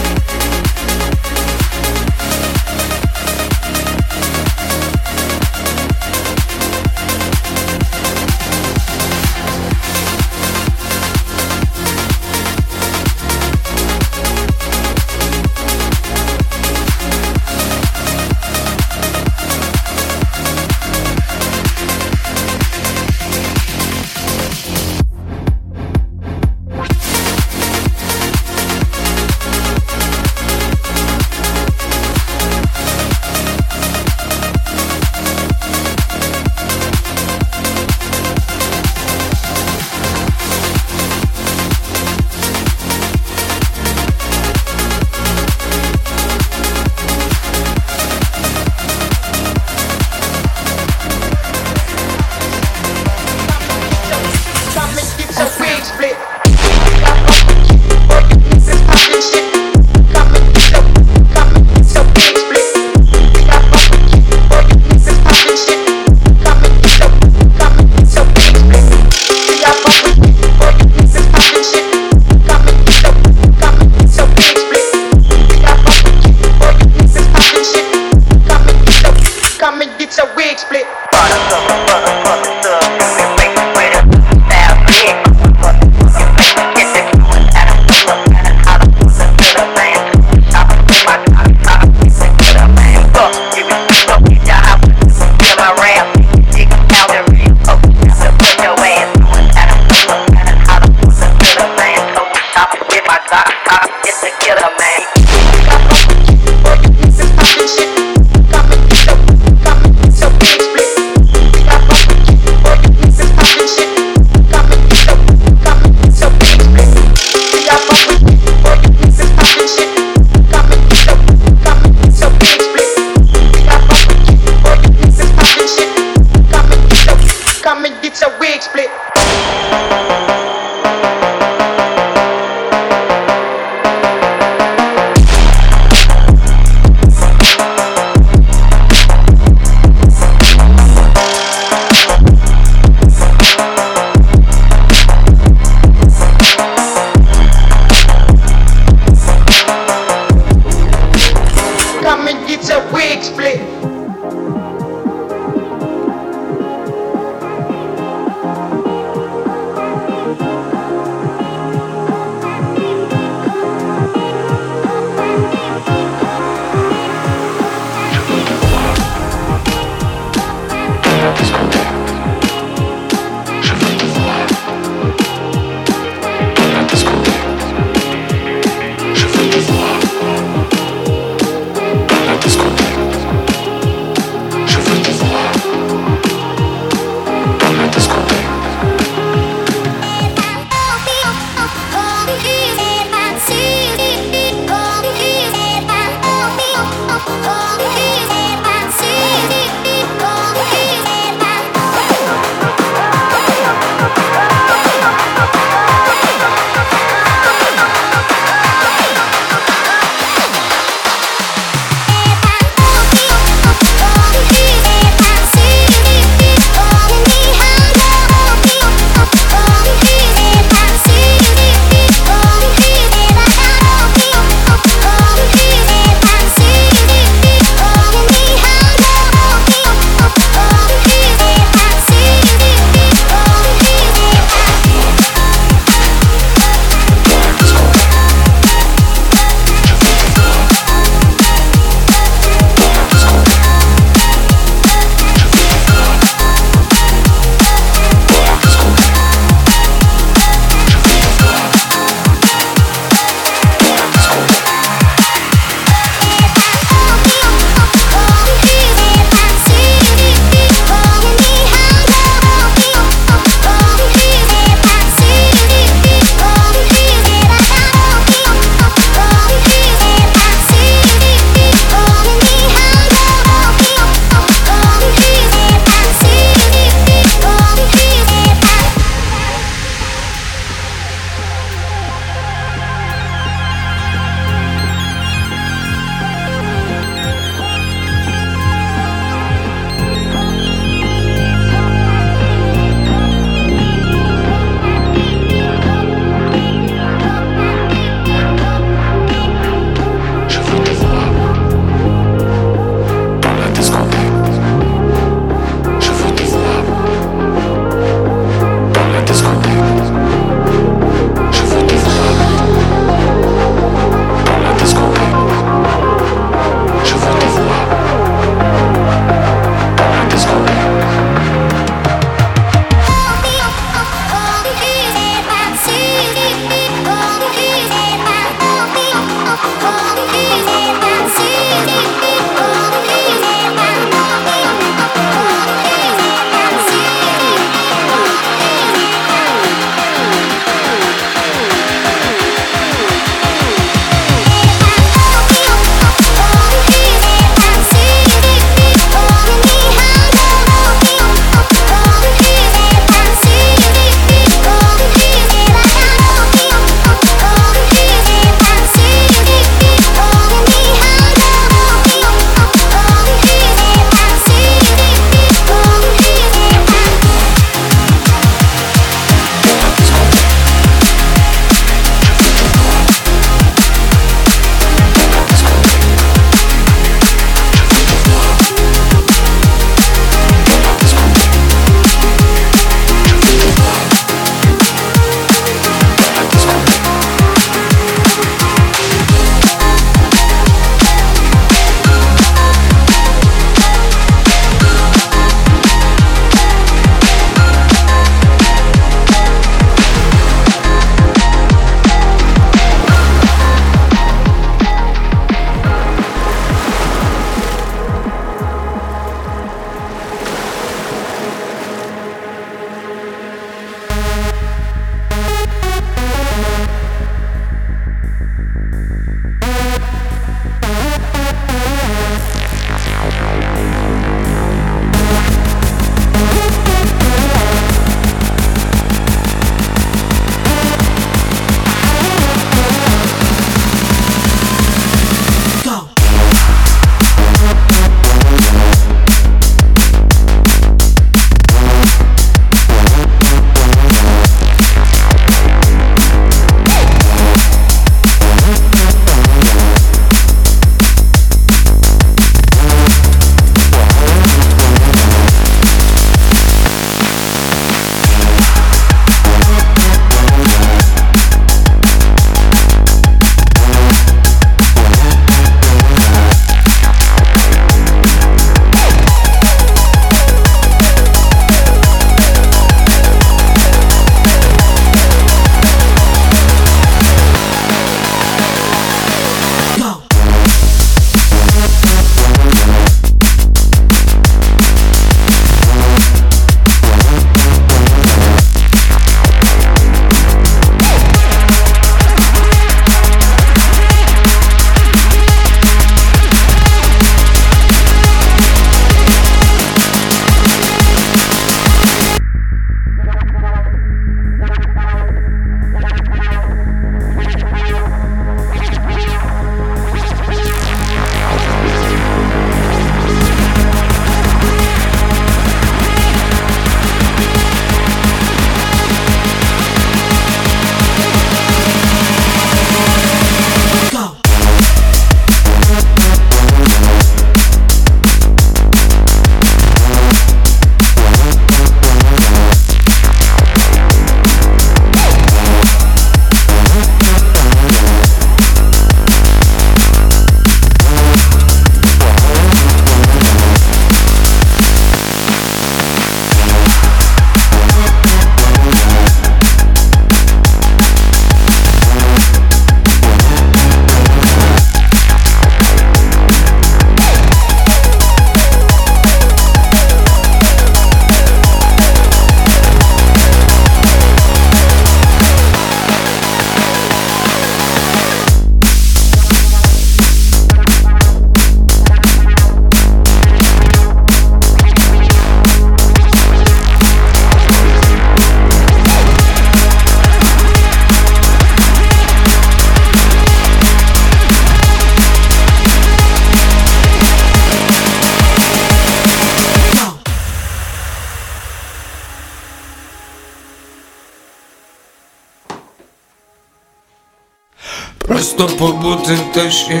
В тиші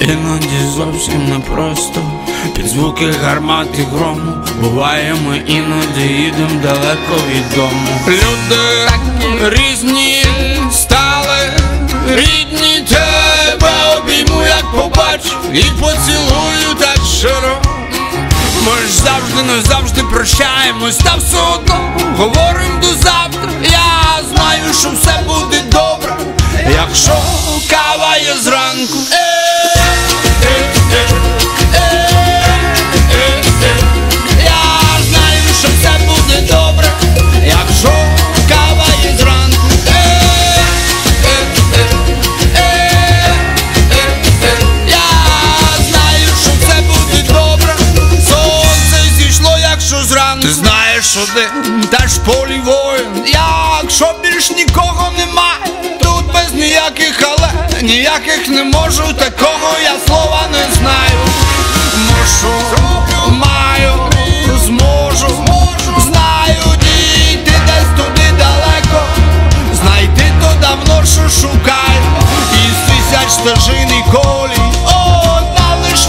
Іноді зовсім непросто. Під звуки гармат і грому Буває ми іноді їдем далеко від дому. Люди різні стали рідні тебе обійму, як побачу І поцілую так широко ми ж завжди, не завжди прощаємось, та все одно говорим до завтра. Я знаю, що все буде добре, якщо кава є зранку. Я знаю, що все буде добре, якщо кава є зранку. Я знаю, що все буде добре. Сонце зійшло, якщо зранку Ти знаєш, що день теж полі воїн Якщо більш нікого немає ніяких але Ніяких не можу, такого я слова не знаю. Мушу, маю, зможу Знаю, дійти десь туди далеко. Знайти то давно, що шукаю. Із тисяч стежин і колій. Одна лиш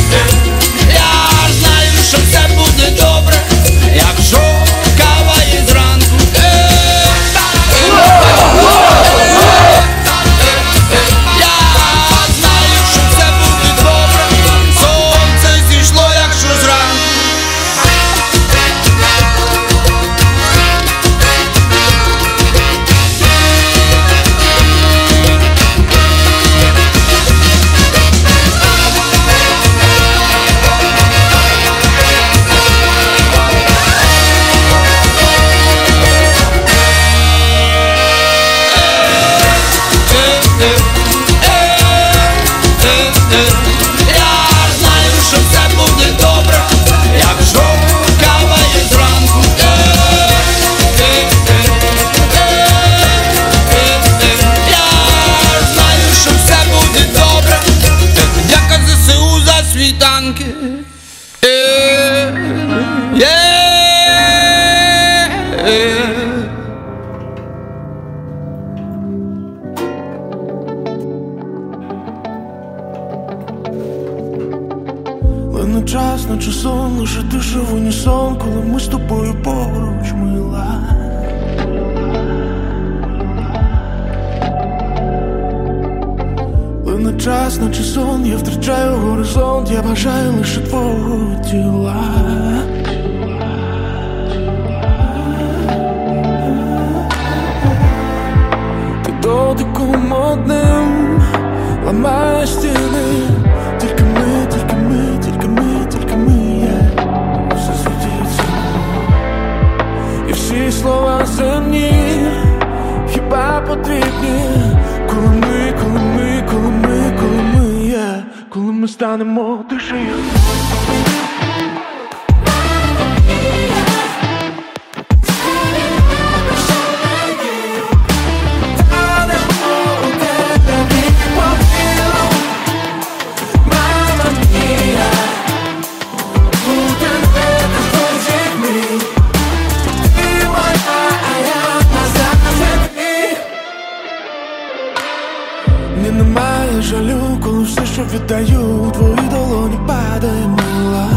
що віддаю, твої долоні падає мила.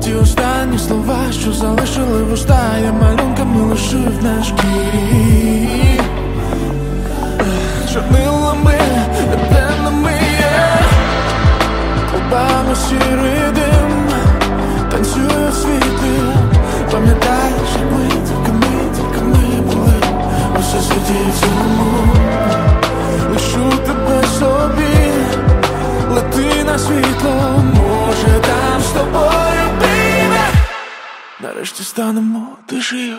Ті останні слова, що залишили вуста, я малюнками лишив на шкірі. Чорнилами, темними є, Обами сірий на світло, може там з тобою прийме. нарешті станемо тишею.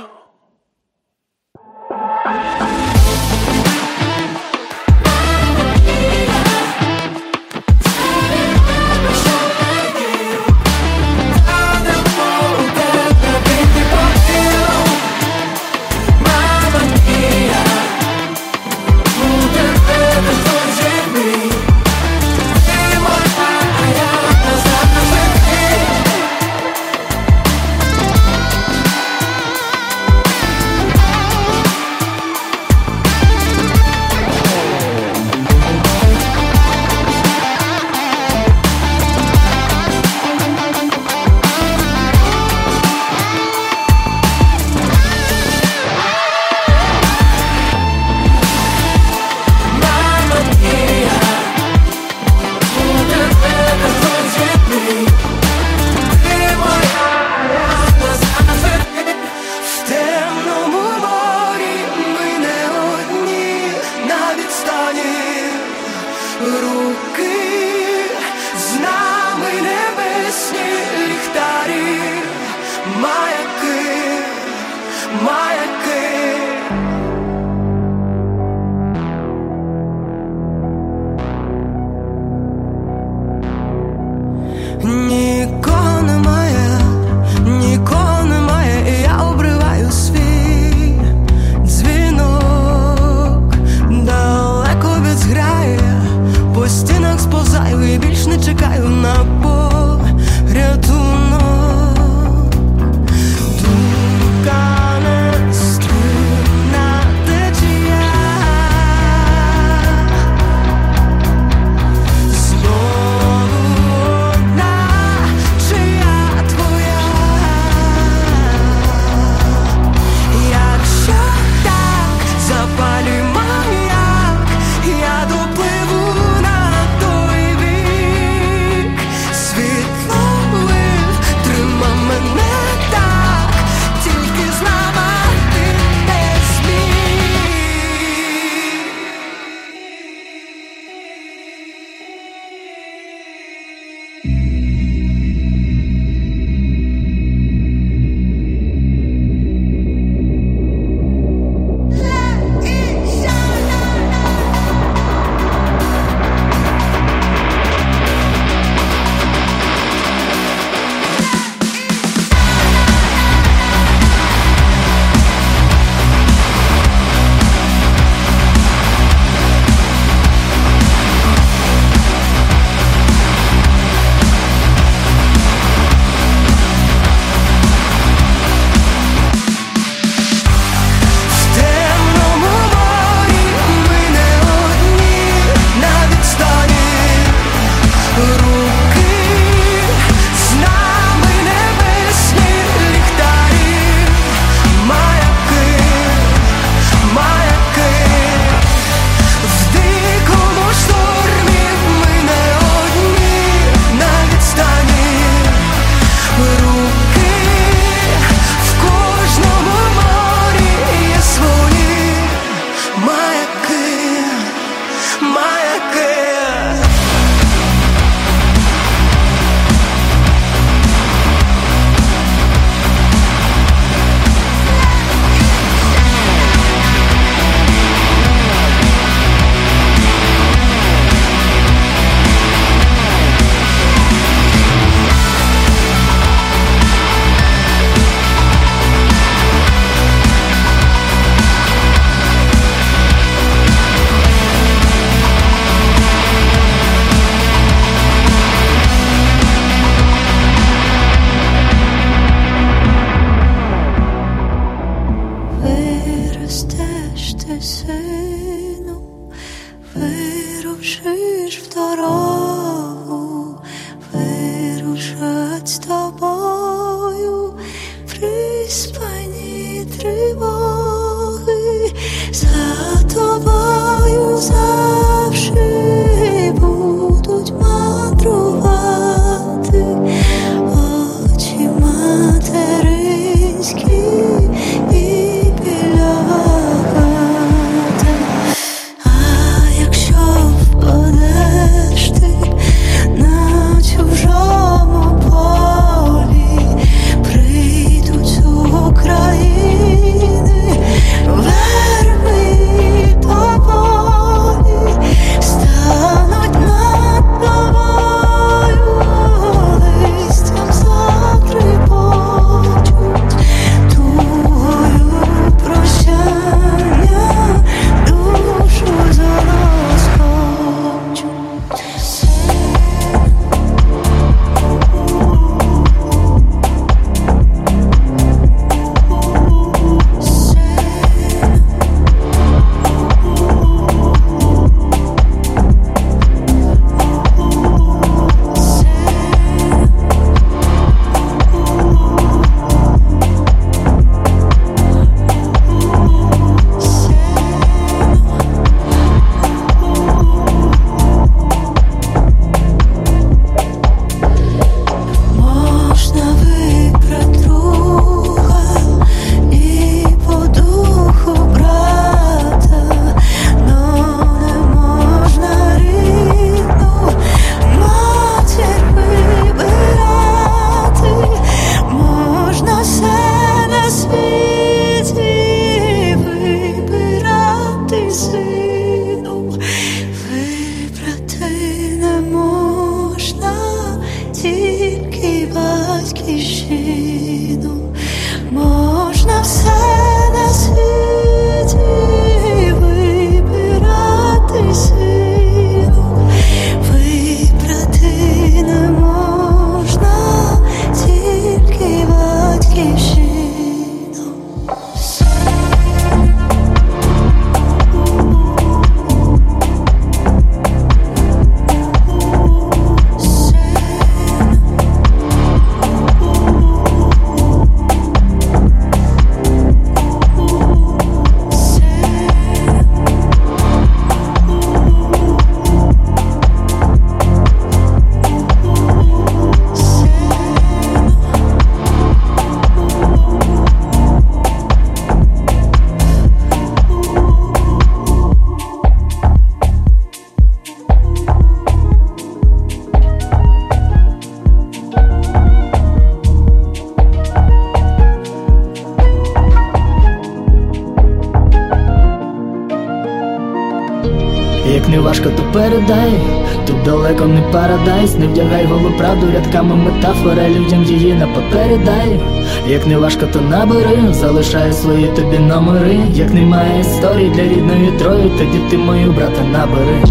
Набери, залишай свої тобі номери. Як немає історії для рідної трої, тоді ти мою брата набери.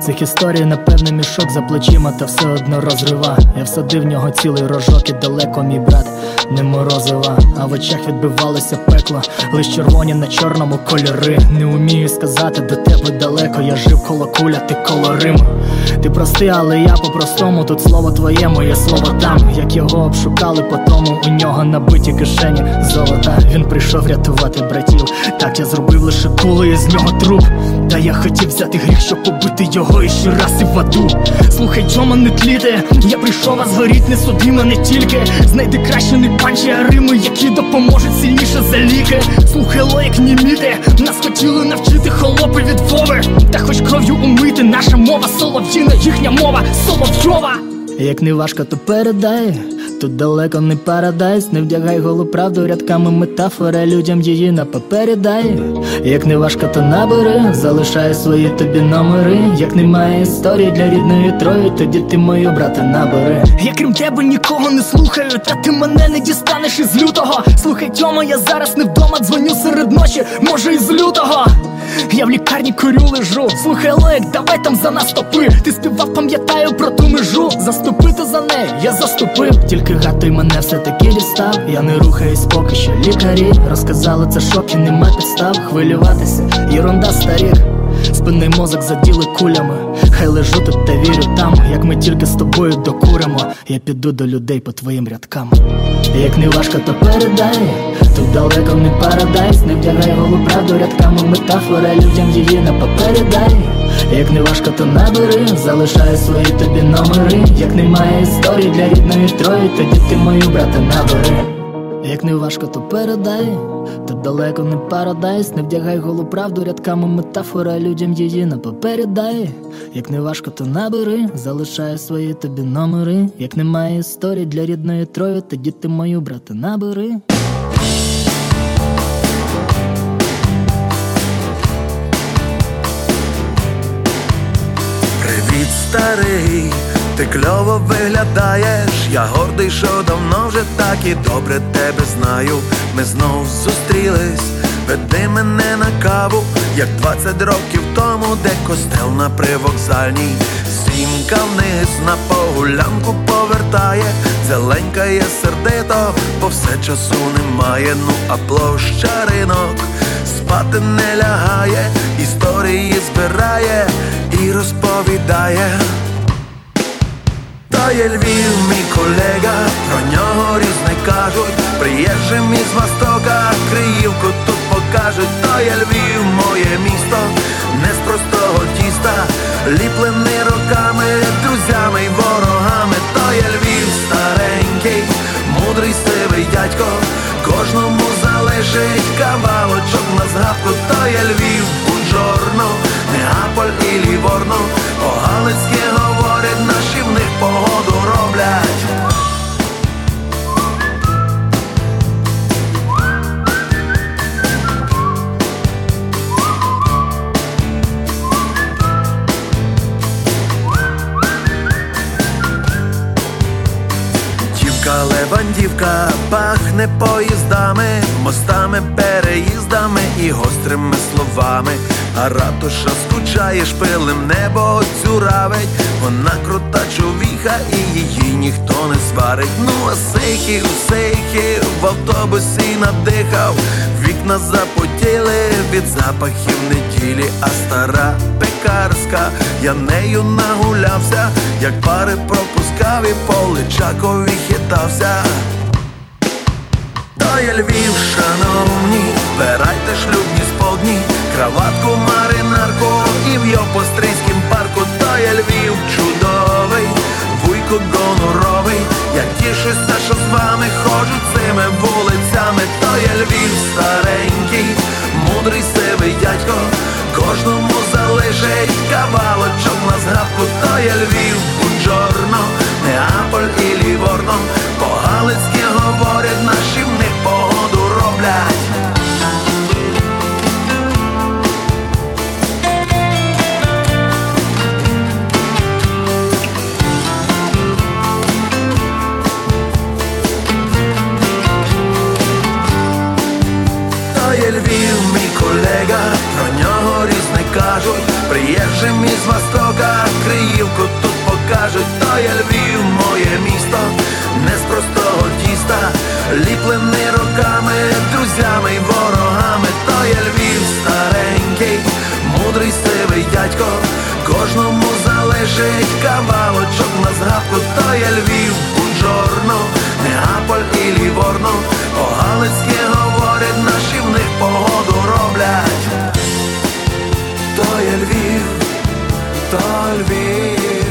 Цих історій, напевне, мішок за плечима, та все одно розрива. Я всадив в нього цілий рожок і далеко мій брат не морозива. А в очах відбивалося пекло, лиш червоні на чорному кольори. Не умію сказати до тебе далеко. Я жив коло куля, ти коло Рима Ти прости, але я по-простому. Тут слово твоє, моє слово там. Як його обшукали по тому, у нього набиті кишені золота. Він прийшов рятувати братів. Так я зробив лише кули із нього труп. Та я хотів взяти гріх, щоб побити його іще раз і в аду. Слухай, Джома, не тліти. Я прийшов, а згоріть не собі мене тільки. Знайди краще не панчі, а рими, які допоможуть сильніше за ліки. Слухай, лоїк німіти. Нас хотіли навчити холопи від Вови. Та хоч кров'ю умити, наша мова солов'їна, їхня мова соловйова. Як не важко, то передай. Тут далеко не парадайс, не вдягай голу правду рядками метафора людям її на папері дай. Як не важко, то набери, залишай свої тобі номери. Як немає історії для рідної трої, тоді ти мою брата набери. Я крім тебе нікого не слухаю, та ти мене не дістанеш із лютого. Слухай, Тьома, я зараз не вдома, дзвоню серед ночі, може із лютого. Я в лікарні курю лежу. Слухай, Лек, давай там за нас топи. Ти співав, пам'ятаю про ту межу. Заступити за неї, я заступив. Тільки гад той мене все-таки дістав. Я не рухаюсь поки що лікарі. Розказали це шок і нема підстав. Хвилюватися, єрунда старіх. Спинний мозок заділи кулями. Хай лежу тут та вірю там. Як ми тільки з тобою докуримо, я піду до людей по твоїм рядкам. Як не важко, то передай. Тут далеко не парадайс, не вдягай голу правду рядками метафора людям її на папері дай. Як не важко, то набери, залишай свої тобі номери. Як немає історії для рідної трої, тоді ти мою брата набери. Як не важко, то передай. Тут далеко не парадайс, не вдягай голу правду рядками метафора людям її на папері дай. Як не важко, то набери, залишай свої тобі номери. Як немає історії для рідної трої, тоді ти мою брата набери. Старий, ти кльово виглядаєш. Я гордий, що давно вже так і добре тебе знаю. Ми знов зустрілись, веди мене на каву, як 20 років тому, де костел на привокзальній. Сімка вниз на погулянку повертає, зеленькає сердито, бо все часу немає. Ну а площа ринок спати не лягає, історії збирає і розповідає. То є Львів, мій колега, про нього різне кажуть. Приїжджим із Востока, Криївку тут покажуть. То є Львів, моє місто, не з простого тіста, ліплений роками, друзями й ворогами. То є Львів старенький, мудрий сивий дядько, кожному залишить кавалочок на згадку. То є Львів, Буджорно, Неаполь і Ліворно, по-галицьки говорять, наші в них погоду роблять. Дівка левандівка пахне поїздами, мостами, переїздами і гострими словами. А ратуша скучає, шпилем небо цюравить. Вона крута човіха і її ніхто не сварить. Ну а сихів, сихів в автобусі надихав. Вікна запотіли від запахів неділі, а стара пекарська, я нею нагулявся, як пари пропускав і по личакові хитався. То є Львів, шановні, збирайте шлюбні сподні, краватку, маринарку і в Йопострийськім парку, то є Львів чудовий, вуйко гоноровий, я тішуся, що з вами ходжу цими вулицями, то є Львів старенький, мудрий сивий дядько, кожному залишить кавалочок на згадку, то є Львів, Буджорно, Неаполь і Ліворно, по-галицьки говорять, наші в них погоду роблять. Першим із востока Криївку тут покажуть, то я Львів, моє місто, не з простого тіста, ліплений руками, друзями й ворогами, то я Львів старенький, мудрий сивий дядько, кожному залежить кавалочок на згадку, то є Львів, Бунжорно, Неаполь і Ліворно, по-галицьки говорять, наші в них погоду роблять. То є Львів. Stahlweg.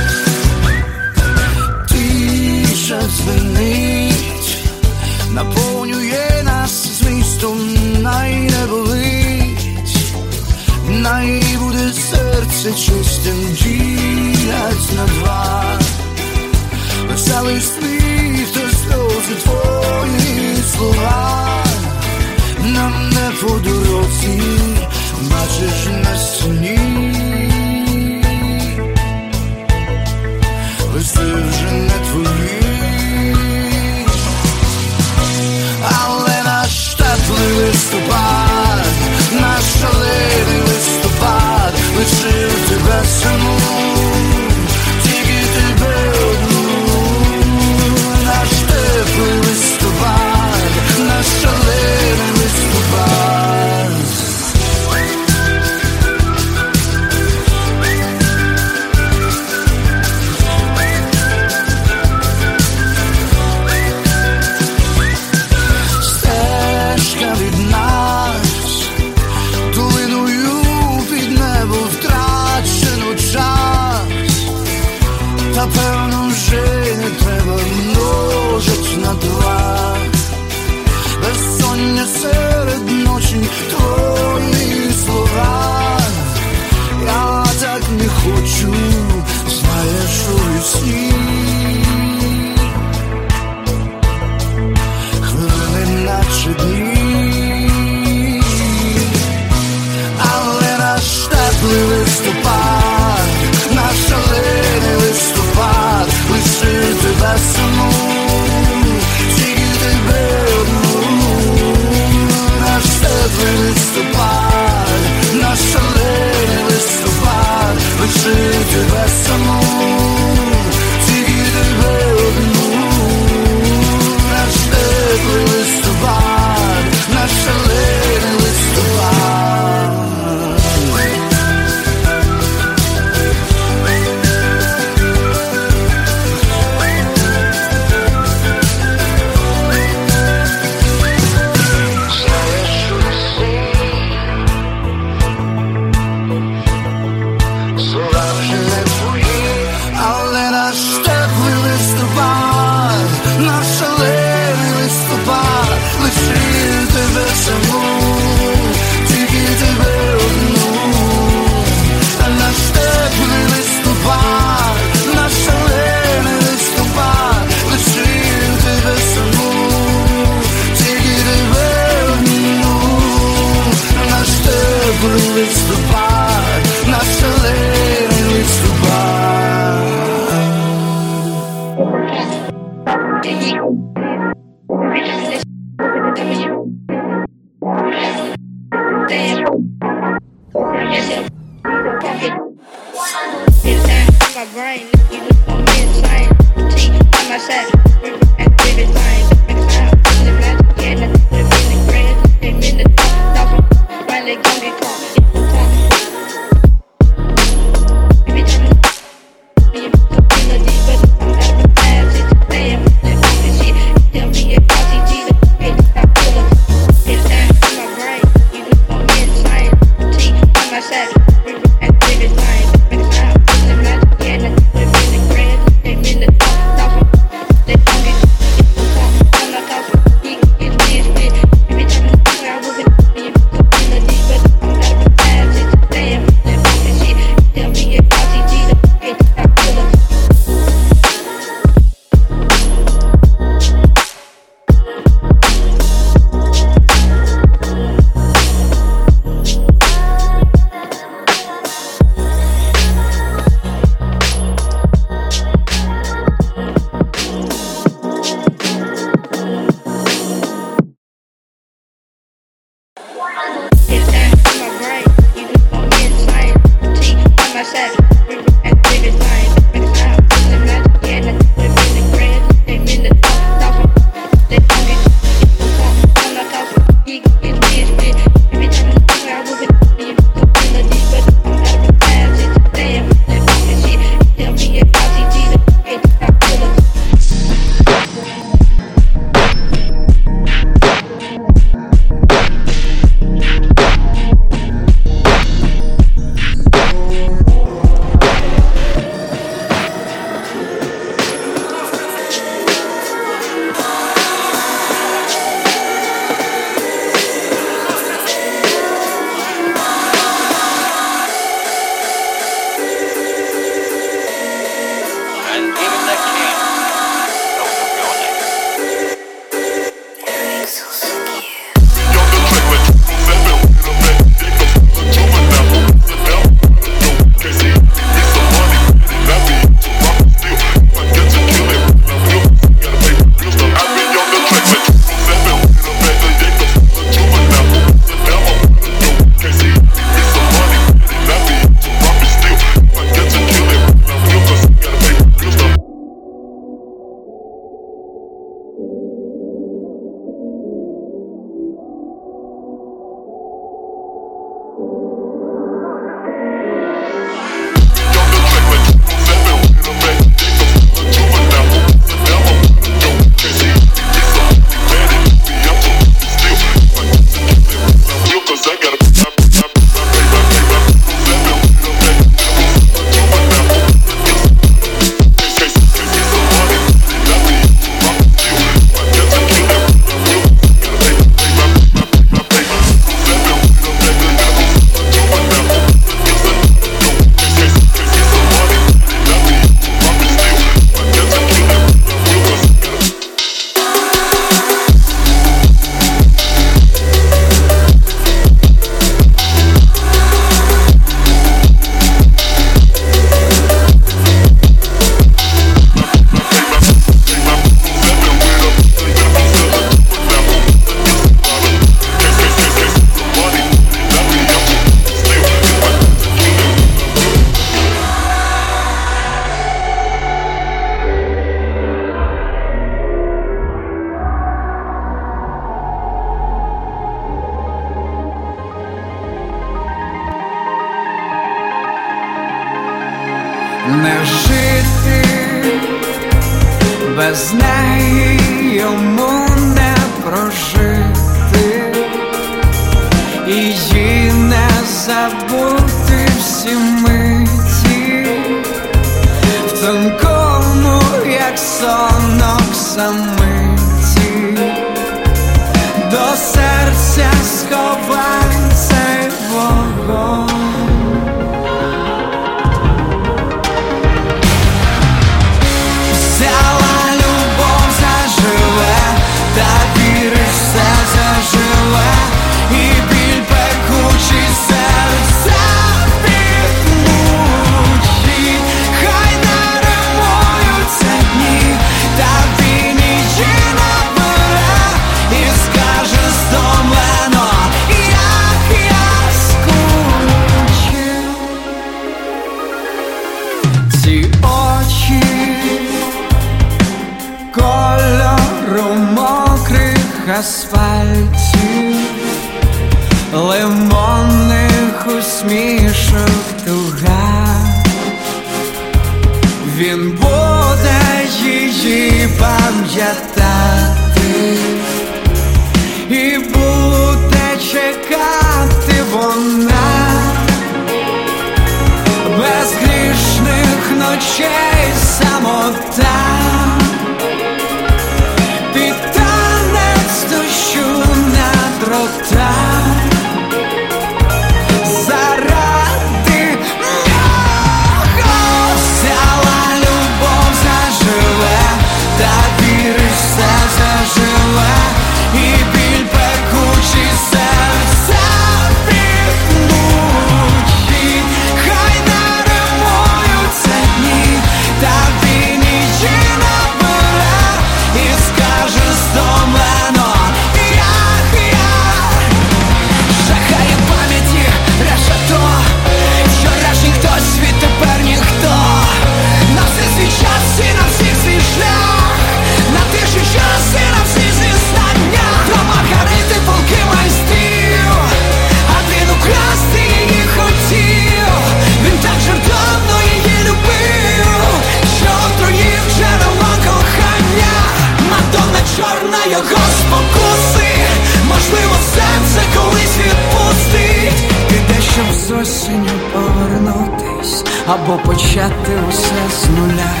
Або почати усе з нуля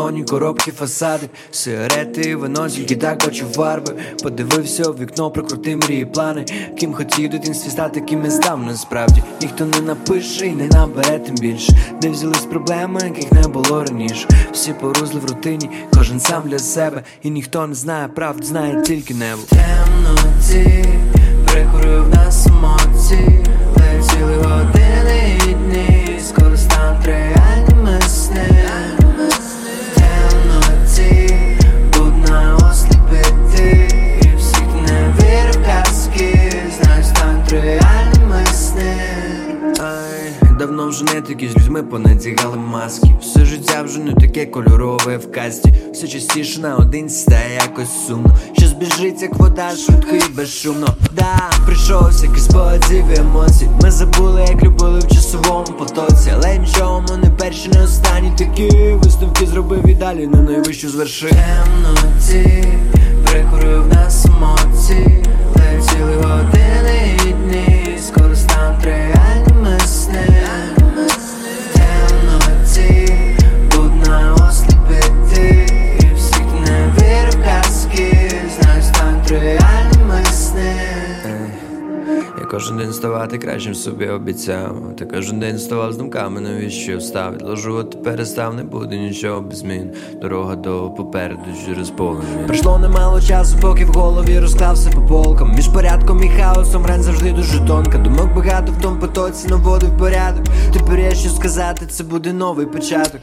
бетонні коробки, фасади, сигарети, вино, тільки так бачу фарби. Подивився у вікно, прикрутив мрії, плани. Ким хотів в дитинстві стати, ким я став насправді. Ніхто не напише і не набере тим більше. Де взялись проблеми, яких не було раніше. Всі порузли в рутині, кожен сам для себе. І ніхто не знає правду, знає тільки небо. Темноті прикурив нас емоції, летіли години і дні, скоро реальними вже не такі з людьми понадягали маски. Все життя вже не таке кольорове в касті. Все частіше наодинці стає якось сумно. Що збіжить, як вода, швидко і безшумно. Да, прийшов всякий спогадів і емоцій. Ми забули, як любили в часовому потоці. Але нічого, ми не перші, не останні такі висновки зробив і далі на найвищу з вершин. Темноті прикурив нас емоції, летіли години кожен день ставати кращим собі обіцяв. Та кожен день ставав з думками, навіщо встав. Відложувати перестав, не буде нічого без змін. Дорога до попереду через поле. Прийшло немало часу, поки в голові розклався по полкам. Між порядком і хаосом рен завжди дуже тонка. Думок багато в тому потоці наводив порядок. Тепер є що сказати, це буде новий початок.